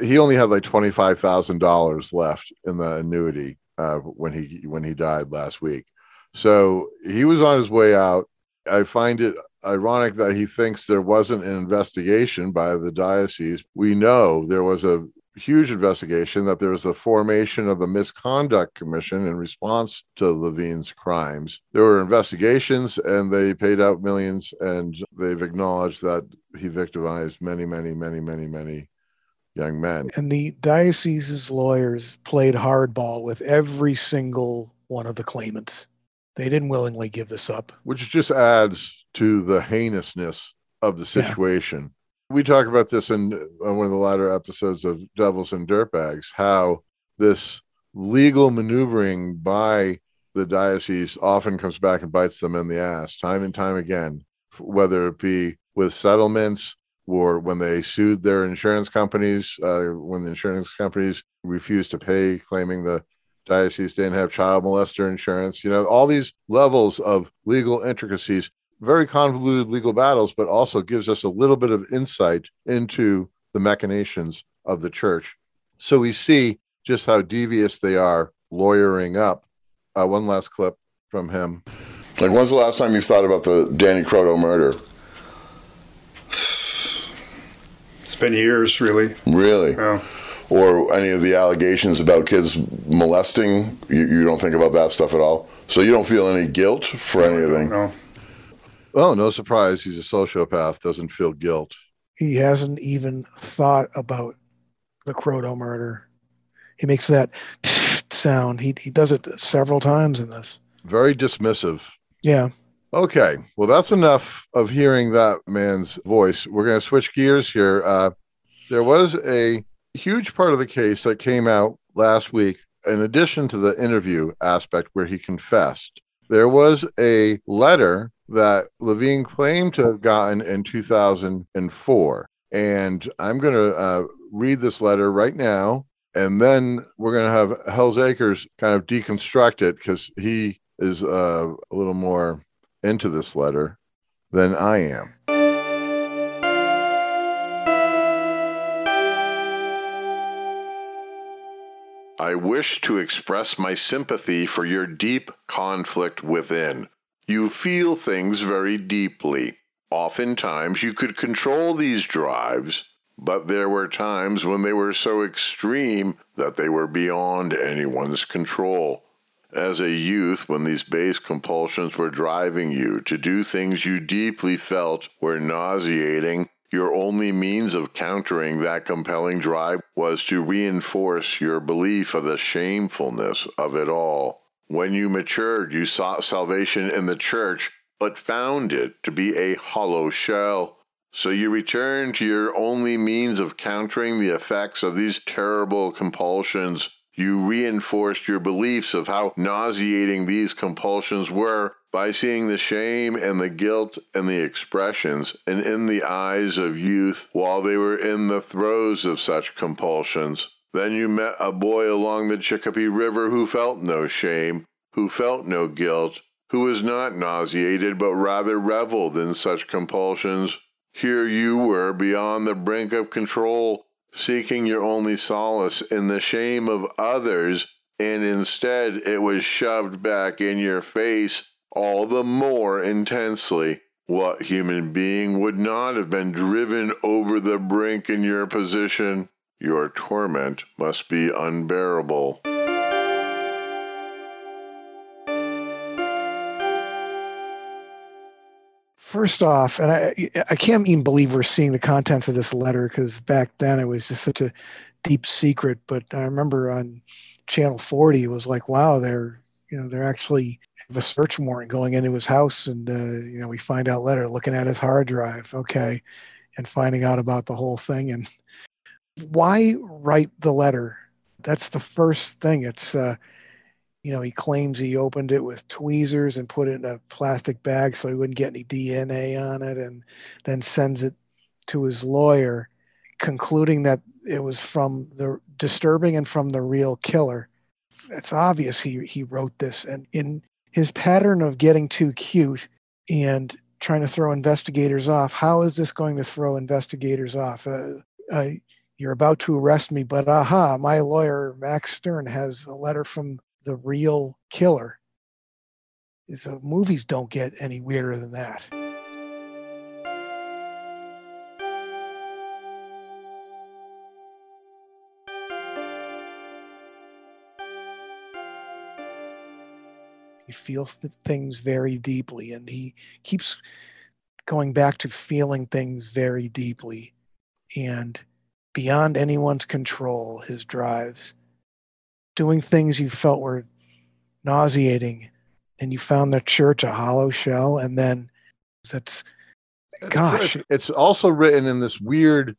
He only had like $25,000 left in the annuity uh, when he when he died last week. So he was on his way out. I find it ironic that he thinks there wasn't an investigation by the diocese. We know there was a huge investigation that there was a formation of the misconduct commission in response to Levine's crimes. There were investigations and they paid out millions and they've acknowledged that he victimized many, many, many, many, many young men. and the diocese's lawyers played hardball with every single one of the claimants they didn't willingly give this up which just adds to the heinousness of the Yeah. We talk about this in one of the latter episodes of Devils and Dirtbags, how this legal maneuvering by the diocese often comes back and bites them in the ass time and time again whether it be with settlements or when they sued their insurance companies, uh, when the insurance companies refused to pay, claiming the diocese didn't have child molester insurance. You know, all these levels of legal intricacies, very convoluted legal battles, but also gives us a little bit of insight into the machinations of the church. So we see just how devious they are lawyering up. Uh, one last clip from him. Like, when's the last time you thought about the Danny Croteau murder? It's been years, really. Really? Yeah. Or any of the allegations about kids molesting? You, you don't think about that stuff at all? So you don't feel any guilt for anything? No. Well, no surprise, he's a sociopath, doesn't feel guilt. He hasn't even thought about the Croteau murder. He makes that *laughs* sound. He he does it several times in this. Very dismissive. Yeah. Okay, well, that's enough of hearing that man's voice. We're going to switch gears here. Uh, there was a huge part of the case that came out last week, in addition to the interview aspect where he confessed. There was a letter that Lavigne claimed to have gotten in 2004. And I'm going to uh, read this letter right now. And then we're going to have Hell's Acres kind of deconstruct it because he is uh, a little more into this letter than I am. I wish to express my sympathy for your deep conflict within. You feel things very deeply. Oftentimes, you could control these drives, but there were times when they were so extreme that they were beyond anyone's control. As a youth, when these base compulsions were driving you to do things you deeply felt were nauseating, your only means of countering that compelling drive was to reinforce your belief of the shamefulness of it all. When you matured, you sought salvation in the church, but found it to be a hollow shell. So you returned to your only means of countering the effects of these terrible compulsions. You reinforced your beliefs of how nauseating these compulsions were by seeing the shame and the guilt and the expressions and in the eyes of youth while they were in the throes of such compulsions. Then you met a boy along the Chicopee River who felt no shame, who felt no guilt, who was not nauseated but rather reveled in such compulsions. Here you were beyond the brink of control, seeking your only solace in the shame of others, and instead it was shoved back in your face all the more intensely. What human being would not have been driven over the brink in your position? Your torment must be unbearable. First off, and I I can't even believe we're seeing the contents of this letter because back then it was just such a deep secret. But I remember on Channel 40, it was like, wow, they're you know they're actually have a search warrant going into his house, and uh, you know we find out later looking at his hard drive, okay, and finding out about the whole thing. And why write the letter? That's the first thing. It's uh, you know, he claims he opened it with tweezers and put it in a plastic bag so he wouldn't get any DNA on it, and then sends it to his lawyer, concluding that it was from the disturbing and from the real killer. It's obvious he he wrote this, and in his pattern of getting too cute and trying to throw investigators off, how is this going to throw investigators off? Uh, uh, you're about to arrest me, but aha, my lawyer Max Stern has a letter from the real killer. The movies don't get any weirder than that. He feels things very deeply, and he keeps going back to feeling things very deeply and beyond anyone's control, his drives. Doing things you felt were nauseating and you found the church a hollow shell and then that's gosh. it's also written in this weird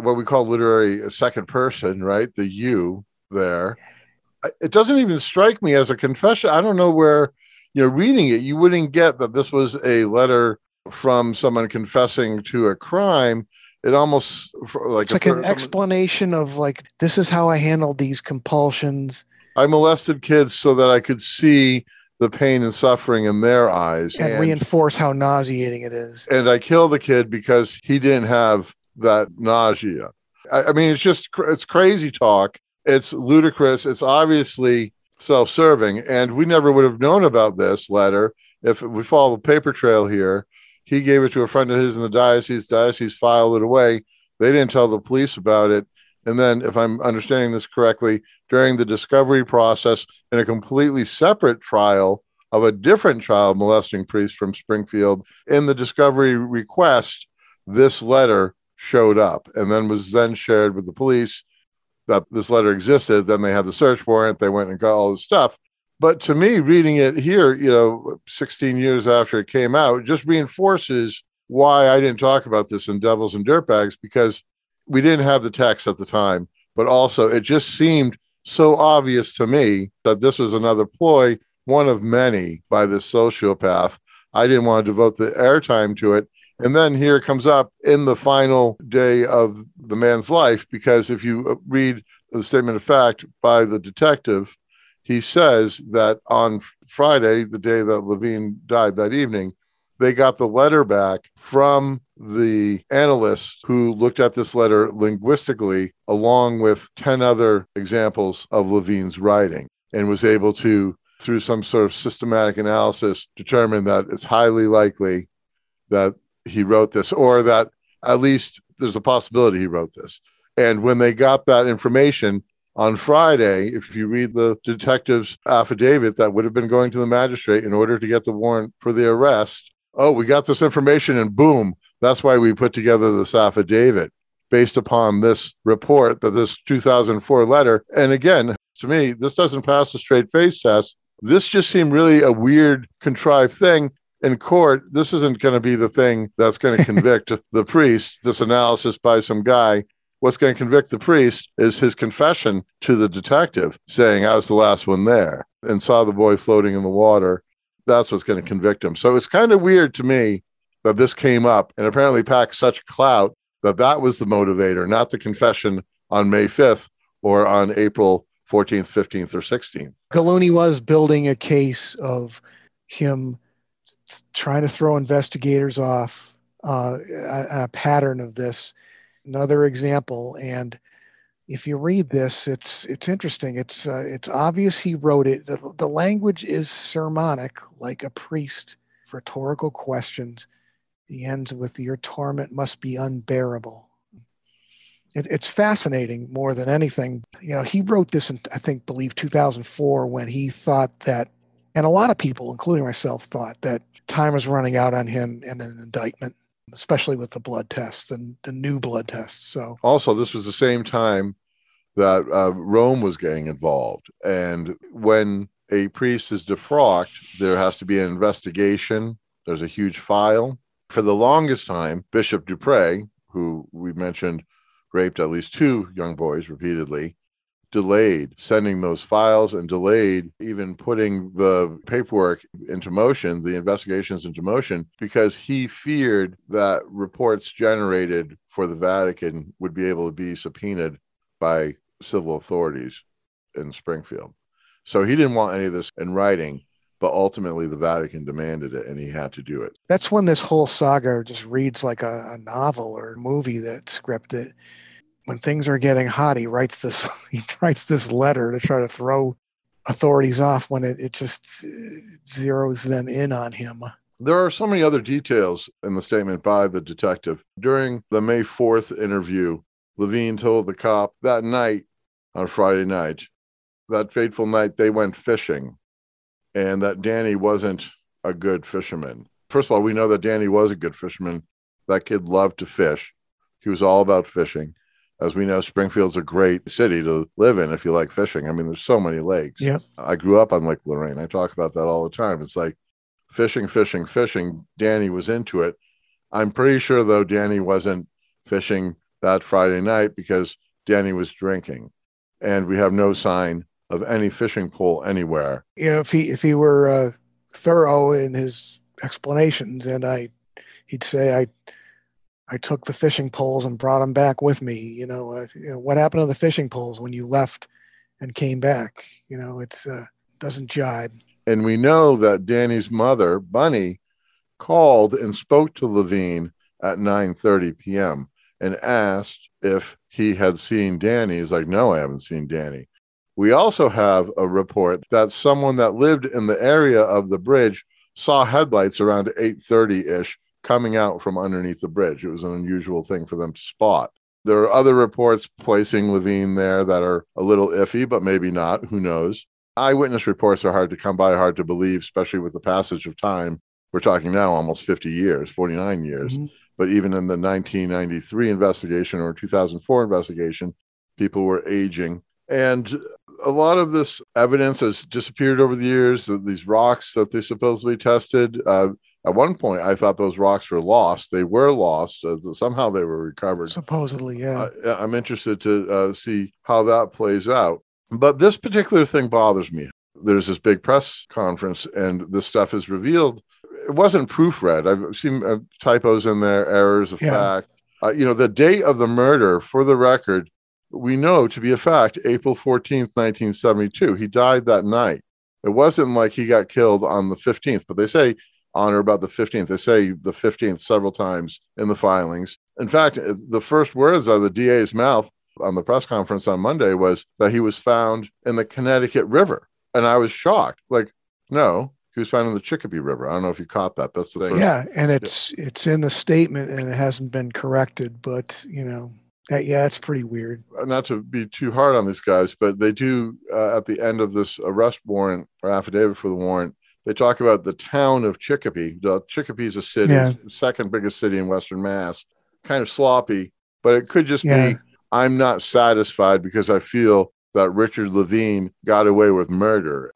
what we call literary uh, second person right? The you there. It doesn't even strike me as a confession. I don't know where you know reading it. You wouldn't get that this was a letter from someone confessing to a crime, it almost like it's like an explanation of like this is how I handled these compulsions. I molested kids so that I could see the pain and suffering in their eyes and, and reinforce how nauseating it is. And I killed the kid because he didn't have that nausea. I, I mean, it's just it's crazy talk. It's ludicrous. It's obviously self-serving, and we never would have known about this letter if we follow the paper trail here. He gave it to a friend of his in the diocese. Diocese filed it away. They didn't tell the police about it. And then, if I'm understanding this correctly, during the discovery process in a completely separate trial of a different child molesting priest from Springfield, in the discovery request, this letter showed up and then was then shared with the police that this letter existed. Then they had the search warrant. They went and got all the stuff. But to me, reading it here, you know, 16 years after it came out, just reinforces why I didn't talk about this in Devils and Dirtbags because we didn't have the text at the time. But also, it just seemed so obvious to me that this was another ploy, one of many by this sociopath. I didn't want to devote the airtime to it. And then here comes up in the final day of the man's life, because if you read the statement of fact by the detective, he says that on Friday, the day that Lavigne died that evening, they got the letter back from the analyst who looked at this letter linguistically, along with 10 other examples of Lavigne's writing, and was able to, through some sort of systematic analysis, determine that it's highly likely that he wrote this, or that at least there's a possibility he wrote this. And when they got that information on Friday, if you read the detective's affidavit that would have been going to the magistrate in order to get the warrant for the arrest, oh, we got this information and boom, that's why we put together this affidavit based upon this report that this 2004 letter. And again, to me, this doesn't pass the straight face test. This just seemed really a weird, contrived thing in court, this isn't going to be the thing that's going *laughs* to convict the priest, this analysis by some guy. What's going to convict the priest is his confession to the detective saying, I was the last one there and saw the boy floating in the water. That's what's going to convict him. So it's kind of weird to me that this came up and apparently packed such clout that that was the motivator, not the confession on May 5th or on April 14th, 15th, or 16th. Gulluni was building a case of him trying to throw investigators off uh, a, a pattern of this. Another example, and if you read this, it's it's interesting. It's uh, it's obvious he wrote it. The, the language is sermonic, like a priest. Rhetorical questions. He ends with "Your torment must be unbearable." It, it's fascinating more than anything. You know, he wrote this in I think believe 2004 when he thought that, and a lot of people, including myself, thought that time was running out on him in an indictment, especially with the blood tests and the new blood tests. So also, this was the same time that uh, Rome was getting involved, and when a priest is defrocked, there has to be an investigation. There's a huge file. For the longest time, Bishop Dupre, who we mentioned raped at least two young boys repeatedly, delayed sending those files and delayed even putting the paperwork into motion, the investigations into motion, because he feared that reports generated for the Vatican would be able to be subpoenaed by civil authorities in Springfield. So he didn't want any of this in writing, but ultimately the Vatican demanded it and he had to do it. That's when this whole saga just reads like a, a novel or a movie that scripted when things are getting hot, he writes this *laughs* he writes this letter to try to throw authorities off when it, it just uh, zeroes them in on him. There are so many other details in the statement by the detective. During the May 4th interview, Lavigne told the cop that night on Friday night, that fateful night, they went fishing and that Danny wasn't a good fisherman. First of all, we know that Danny was a good fisherman. That kid loved to fish, he was all about fishing as we know, Springfield's a great city to live in if you like fishing. I mean, there's so many lakes. Yeah. I grew up on Lake Lorraine. I talk about that all the time. It's like fishing, fishing, fishing. Danny was into it. I'm pretty sure, though, Danny wasn't fishing that Friday night because Danny was drinking. And we have no sign of any fishing pole anywhere. You know, if he if he were uh, thorough in his explanations, and I he'd say, "I I took the fishing poles and brought them back with me." You know, uh, you know what happened to the fishing poles when you left and came back? You know, it's uh, doesn't jibe. And we know that Danny's mother, Bunny, called and spoke to Lavigne at 9:30 p.m. and asked if he had seen Danny. He's like, "No, I haven't seen Danny." We also have a report that someone that lived in the area of the bridge saw headlights around 8:30-ish coming out from underneath the bridge. It was an unusual thing for them to spot. There are other reports placing Lavigne there that are a little iffy, but maybe not. Who knows? Eyewitness reports are hard to come by, hard to believe, especially with the passage of time. We're talking now almost 50 years, 49 years. Mm-hmm. But even in the 1993 investigation or 2004 investigation, people were aging. And a lot of this evidence has disappeared over the years. These rocks that they supposedly tested. Uh, at one point, I thought those rocks were lost. They were lost. Uh, somehow they were recovered. Supposedly, yeah. Uh, I'm interested to uh, see how that plays out. But this particular thing bothers me. There's this big press conference, and this stuff is revealed. It wasn't proofread. I've seen uh, typos in there, errors of yeah. fact. Uh, you know, the date of the murder, for the record, we know to be a fact, April 14th, 1972. He died that night. It wasn't like he got killed on the 15th, but they say on or about the 15th. They say the 15th several times in the filings. In fact, the first words out of the DA's mouth on the press conference on Monday was that he was found in the Connecticut River. And I was shocked. Like, no, he was found in the Chicopee River. I don't know if you caught that. That's the thing. Yeah, and it's yeah. it's in the statement and it hasn't been corrected, but you know, that, yeah, it's pretty weird. Uh, not to be too hard on these guys, but they do uh, at the end of this arrest warrant or affidavit for the warrant, they talk about the town of Chicopee. Chicopee is a city, yeah. second biggest city in Western Mass. Kind of sloppy, but it could just yeah. be I'm not satisfied because I feel that Richard Lavigne got away with murder.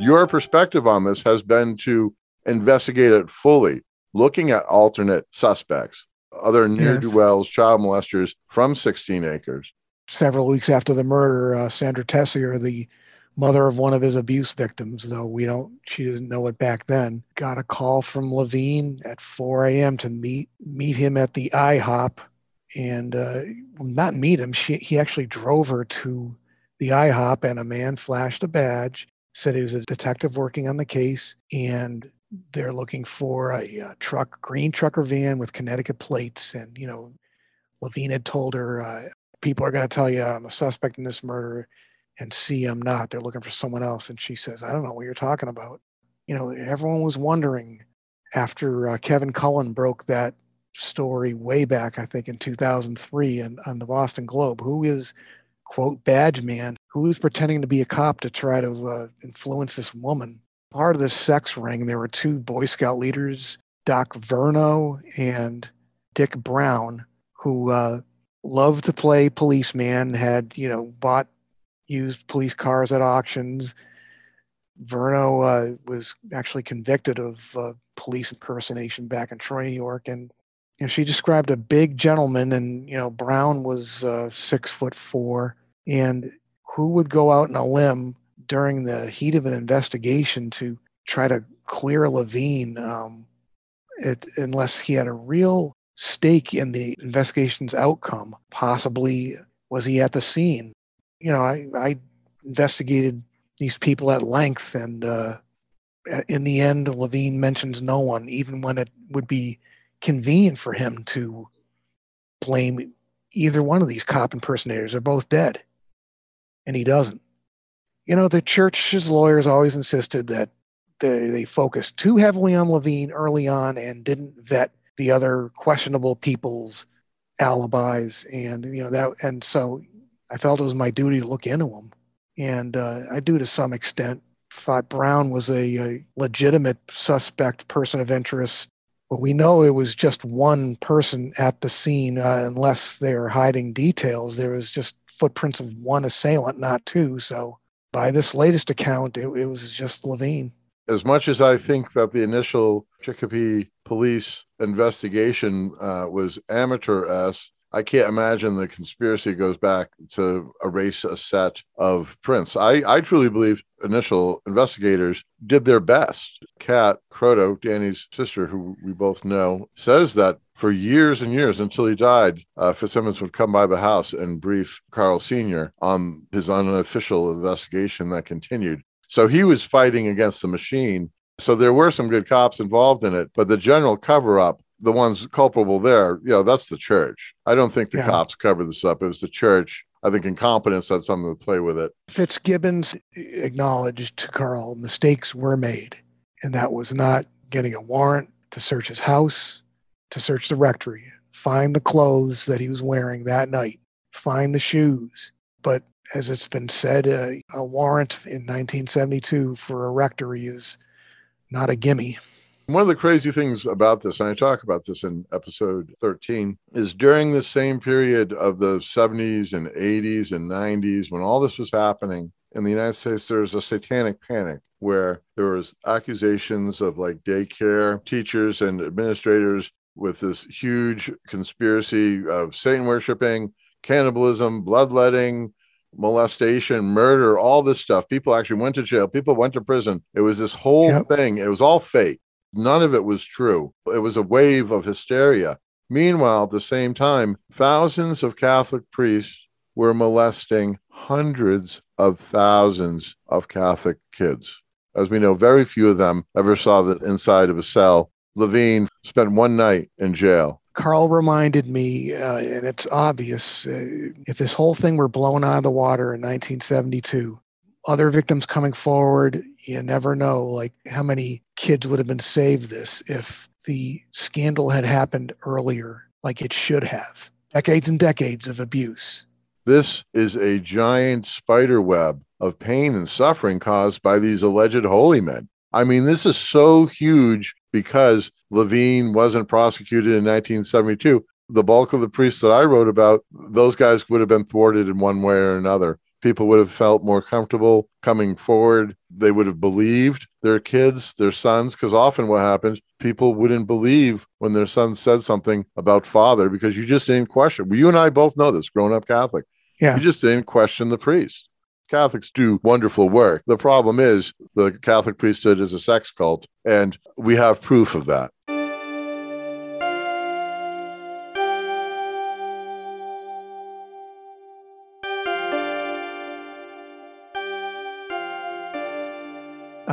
Your perspective on this has been to investigate it fully, looking at alternate suspects, other near do wells, child molesters from 16 acres. Several weeks after the murder, uh, Sandra Tessier, the mother of one of his abuse victims, though we don't, she didn't know it back then, got a call from Lavigne at 4 a.m. to meet meet him at the IHOP, and uh, not meet him. She he actually drove her to the IHOP, and a man flashed a badge, said he was a detective working on the case, and they're looking for a, a truck, green trucker van with Connecticut plates, and you know, Lavigne had told her. Uh, People are going to tell you I'm a suspect in this murder and see I'm not. They're looking for someone else. And she says, I don't know what you're talking about. You know, everyone was wondering after uh, Kevin Cullen broke that story way back, I think in 2003 and on the Boston Globe, who is, quote, badge man, who is pretending to be a cop to try to uh, influence this woman. Part of this sex ring, there were two Boy Scout leaders, Doc Verno and Dick Brown, who uh, loved to play policeman, had, you know, bought used police cars at auctions. Verno uh, was actually convicted of uh, police impersonation back in Troy, New York, and you know, she described a big gentleman, and you know Brown was uh, six foot four, and who would go out on a limb during the heat of an investigation to try to clear Lavigne, um, it, unless he had a real stake in the investigation's outcome. Possibly was he at the scene? You know, I, I investigated these people at length, and uh, in the end, Lavigne mentions no one, even when it would be convenient for him to blame either one of these cop impersonators. They're both dead, and he doesn't. You know, the church's lawyers always insisted that they, they focused too heavily on Lavigne early on and didn't vet the other questionable people's alibis, and you know that, and so I felt it was my duty to look into them. And uh, I do to some extent. Thought Brown was a, a legitimate suspect, person of interest. But we know it was just one person at the scene, uh, unless they're hiding details. There was just footprints of one assailant, not two. So by this latest account, it, it was just Lavigne. As much as I think that the initial Chicopee police investigation uh, was amateur-esque, I can't imagine the conspiracy goes back to erase a set of prints. I, I truly believe initial investigators did their best. Kat Croteau, Danny's sister, who we both know, says that for years and years until he died, uh, Fitzsimmons would come by the house and brief Carl Sr. on his unofficial investigation that continued. So he was fighting against the machine. So there were some good cops involved in it, but the general cover up the ones culpable there, you know, that's the church. I don't think the yeah. cops covered this up. It was the church. I think incompetence had something to play with it. Fitzgibbons acknowledged to Carl mistakes were made, and that was not getting a warrant to search his house, to search the rectory, find the clothes that he was wearing that night, find the shoes. But as it's been said, uh, a warrant in 1972 for a rectory is not a gimme. One of the crazy things about this, and I talk about this in episode 13, is during the same period of the 70s and 80s and 90s, when all this was happening in the United States, there was a satanic panic where there was accusations of like daycare teachers and administrators with this huge conspiracy of Satan worshiping, cannibalism, bloodletting, molestation, murder, all this stuff. People actually went to jail. People went to prison. It was this whole yep. thing. It was all fake. None of it was true. It was a wave of hysteria. Meanwhile, at the same time, thousands of Catholic priests were molesting hundreds of thousands of Catholic kids. As we know, very few of them ever saw the inside of a cell. Lavigne spent one night in jail. Carl reminded me, uh, and it's obvious, uh, if this whole thing were blown out of the water in 1972, other victims coming forward, you never know like how many kids would have been saved this if the scandal had happened earlier like it should have. Decades and decades of abuse. This is a giant spider web of pain and suffering caused by these alleged holy men. I mean, this is so huge because Lavigne wasn't prosecuted in 1972. The bulk of the priests that I wrote about, those guys would have been thwarted in one way or another people would have felt more comfortable coming forward. They would have believed their kids, their sons, because often what happens, people wouldn't believe when their son said something about father because you just didn't question. Well, you and I both know this, grown up Catholic. Yeah. You just didn't question the priest. Catholics do wonderful work. The problem is the Catholic priesthood is a sex cult, and we have proof of that.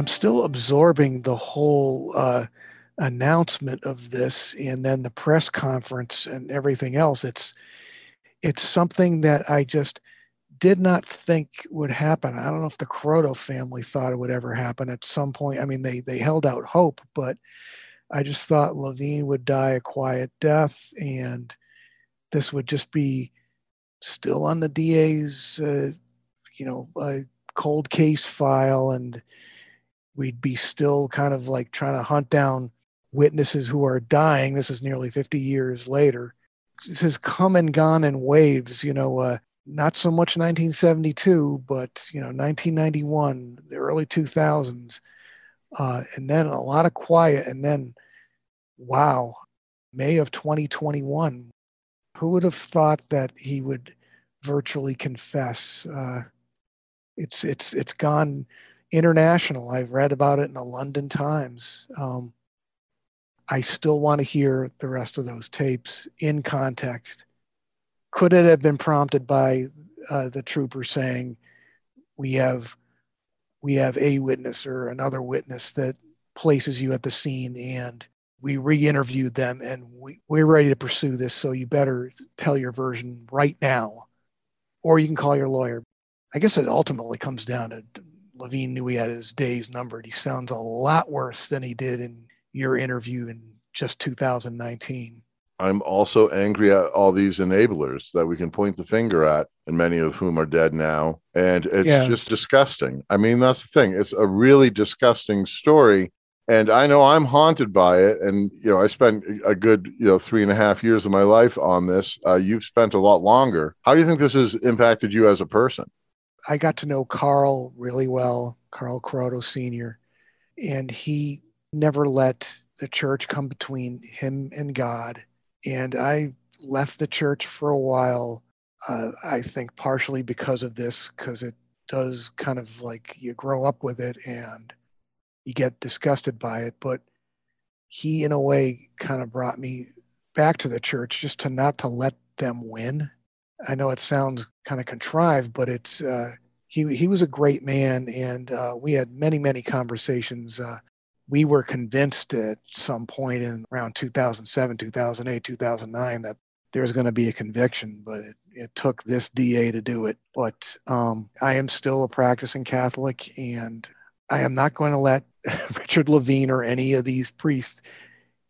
I'm still absorbing the whole uh, announcement of this and then the press conference and everything else. It's it's something that I just did not think would happen. I don't know if the Croteau family thought it would ever happen at some point. I mean, they they held out hope, but I just thought Lavigne would die a quiet death, and this would just be still on the DA's, uh, you know, uh, cold case file, and we'd be still kind of like trying to hunt down witnesses who are dying. This is nearly 50 years later. This has come and gone in waves, you know, uh, not so much 1972, but, you know, 1991, the early 2000s, uh, and then a lot of quiet. And then, wow, May of 2021, who would have thought that he would virtually confess? Uh, it's, it's, it's gone international. I've read about it in the London Times. Um, I still want to hear the rest of those tapes in context. Could it have been prompted by uh, the trooper saying, "We have, we have a witness or another witness that places you at the scene, and we re-interviewed them, and we, we're ready to pursue this. So you better tell your version right now, or you can call your lawyer." I guess it ultimately comes down to Lavigne knew he had his days numbered. He sounds a lot worse than he did in your interview in just 2019. I'm also angry at all these enablers that we can point the finger at, and many of whom are dead now. And it's yeah. just disgusting. I mean, that's the thing. It's a really disgusting story. And I know I'm haunted by it. And, you know, I spent a good, you know, three and a half years of my life on this. Uh, you've spent a lot longer. How do you think this has impacted you as a person? I got to know Carl really well, Carl Croteau Sr., and he never let the church come between him and God. And I left the church for a while. Uh, I think partially because of this, because it does kind of like you grow up with it and you get disgusted by it. But he, in a way, kind of brought me back to the church just to not to let them win. I know it sounds kind of contrived, but it's uh, he he was a great man, and uh, we had many many conversations. Uh, we were convinced at some point in around 2007, 2008, 2009 that there was going to be a conviction, but it, it took this DA to do it. But um, I am still a practicing Catholic, and I am not going to let *laughs* Richard Lavigne or any of these priests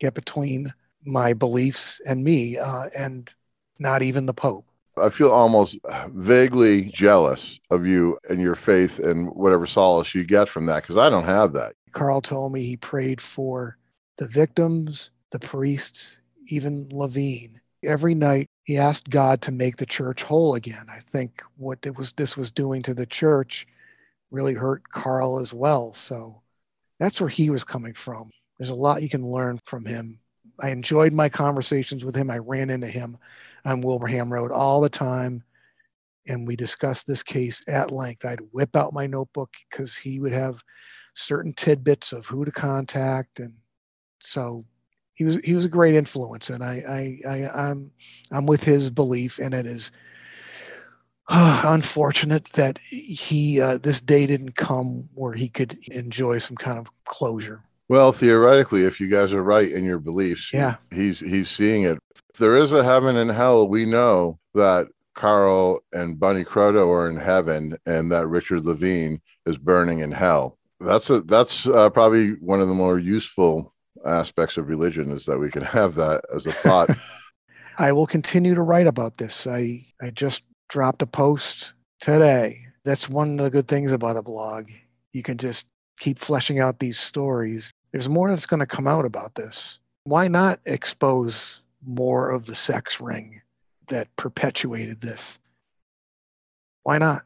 get between my beliefs and me, uh, and not even the Pope. I feel almost vaguely jealous of you and your faith and whatever solace you get from that because I don't have that. Carl told me he prayed for the victims, the priests, even Lavigne. Every night he asked God to make the church whole again. I think what it was this was doing to the church really hurt Carl as well. So that's where he was coming from. There's a lot you can learn from him. I enjoyed my conversations with him. I ran into him on Wilbraham Road all the time. And we discussed this case at length. I'd whip out my notebook because he would have certain tidbits of who to contact. And so he was he was a great influence. And I, I, I I'm I'm with his belief, and it is uh, *sighs* unfortunate that he uh, this day didn't come where he could enjoy some kind of closure. Well, theoretically, if you guys are right in your beliefs, Yeah. he's he's seeing it. There is a heaven and hell, we know that Carl and Bunny Croteau are in heaven, and that Richard Lavigne is burning in hell. That's a that's uh, probably one of the more useful aspects of religion is that we can have that as a thought. *laughs* I will continue to write about this. I, I just dropped a post today. That's one of the good things about a blog. You can just keep fleshing out these stories. There's more that's going to come out about this. Why not expose more of the sex ring that perpetuated this? Why not?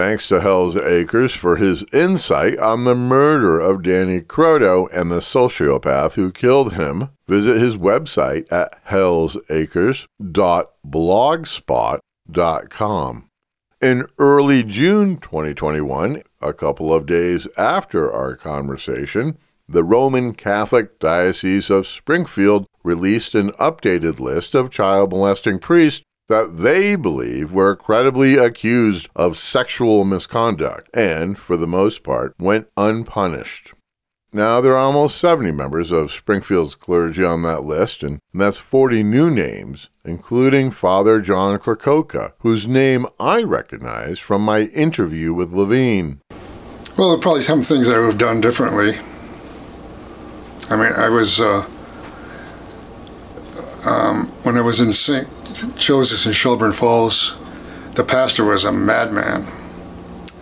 Thanks to Hell's Acres for his insight on the murder of Danny Croteau and the sociopath who killed him. Visit his website at hellsacres.blogspot.com. In early June 2021, a couple of days after our conversation, the Roman Catholic Diocese of Springfield released an updated list of child molesting priests that they believe were credibly accused of sexual misconduct and, for the most part, went unpunished. Now, there are almost 70 members of Springfield's clergy on that list, and that's 40 new names, including Father John Krakoka, whose name I recognize from my interview with Lavigne. Well, there are probably some things I would have done differently. I mean, I was, uh, um, when I was in St. Joseph's in Shelburne Falls, the pastor was a madman.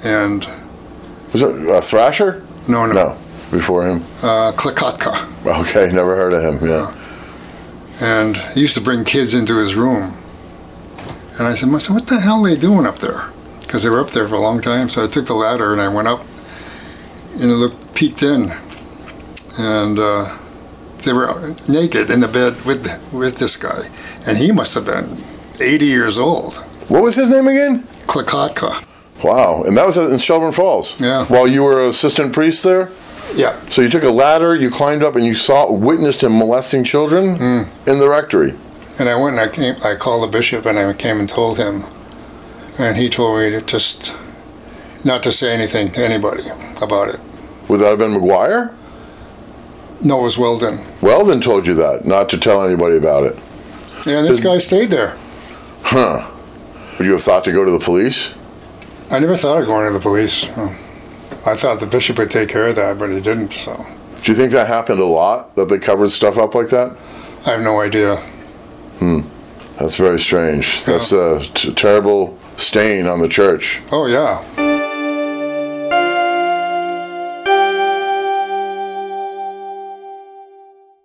And, Was it a Thrasher? no, no, No, before him. Uh, Klikotka. Okay, never heard of him. Yeah. And he used to bring kids into his room. And I said, "Master, what the hell are they doing up there? Because they were up there for a long time. So I took the ladder and I went up and looked, peeked in. And uh, they were naked in the bed with, with this guy. And he must have been 80 years old. What was his name again? Klikotka. Wow, and that was in Shelburne Falls. Yeah. While you were assistant priest there, Yeah. so you took a ladder, you climbed up, and you saw, witnessed him molesting children Hmm. in the rectory. And I went and I came, I called the bishop and I came and told him. And he told me to just not to say anything to anybody about it. Would that have been Maguire? No, it was Weldon. Weldon told you that, not to tell anybody about it. And this guy stayed there. Huh. Would you have thought to go to the police? I never thought of going to the police. I thought the bishop would take care of that, but he didn't. So Do you think that happened a lot, that they covered stuff up like that? I have no idea. Hmm. That's very strange. That's a t- terrible stain on the church. Oh, yeah.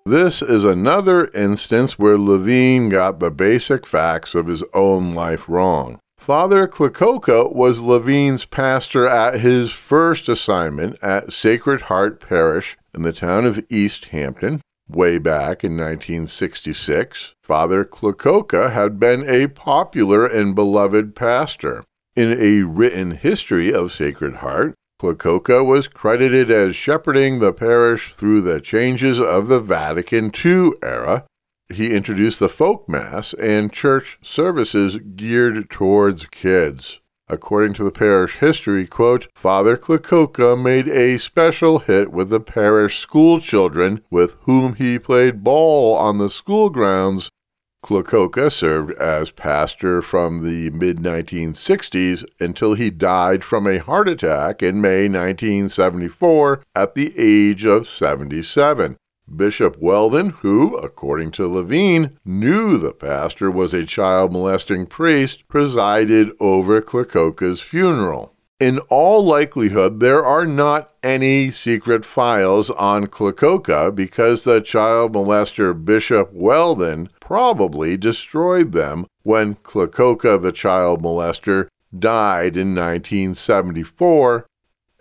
This is another instance where Lavigne got the basic facts of his own life wrong. Father Klokota was Lavigne's pastor at his first assignment at Sacred Heart Parish in the town of East Hampton. Way back in 1966, Father Klokota had been a popular and beloved pastor. In a written history of Sacred Heart, Klokota was credited as shepherding the parish through the changes of the Vatican II era. He introduced the folk mass and church services geared towards kids. According to the parish history, quote, Father Klokota made a special hit with the parish school children with whom he played ball on the school grounds Klokota served as pastor from the mid 1960s until he died from a heart attack in May 1974 at the age of 77. Bishop Weldon, who, according to Lavigne, knew the pastor was a child molesting priest, presided over Klokota's funeral. In all likelihood, there are not any secret files on Klokota because the child molester Bishop Weldon probably destroyed them when Klokota the child molester died in 1974.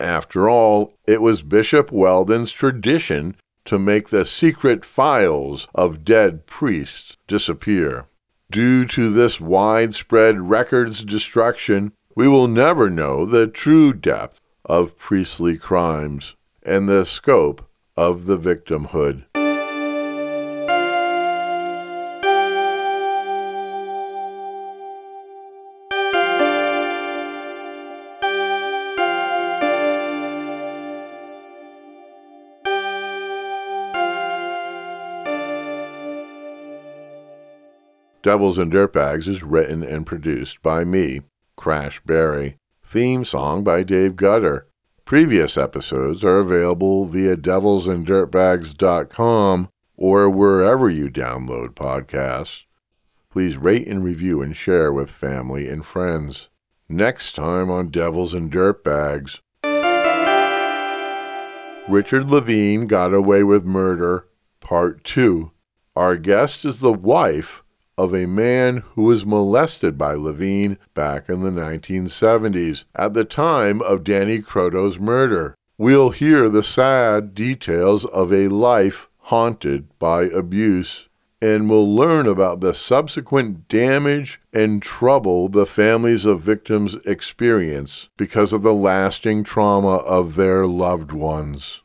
After all, it was Bishop Weldon's tradition to make the secret files of dead priests disappear. Due to this widespread records destruction, we will never know the true depth of priestly crimes and the scope of the victimhood. Devils and Dirtbags is written and produced by me, Crash Barry. Theme song by Dave Gutter. Previous episodes are available via devilsanddirtbags.com or wherever you download podcasts. Please rate and review and share with family and friends. Next time on Devils and Dirtbags. Richard Lavigne Got Away with Murder, Part 2. Our guest is the wife of a man who was molested by Lavigne back in the 1970s, at the time of Danny Croteau's murder. We'll hear the sad details of a life haunted by abuse, and we'll learn about the subsequent damage and trouble the families of victims experience because of the lasting trauma of their loved ones.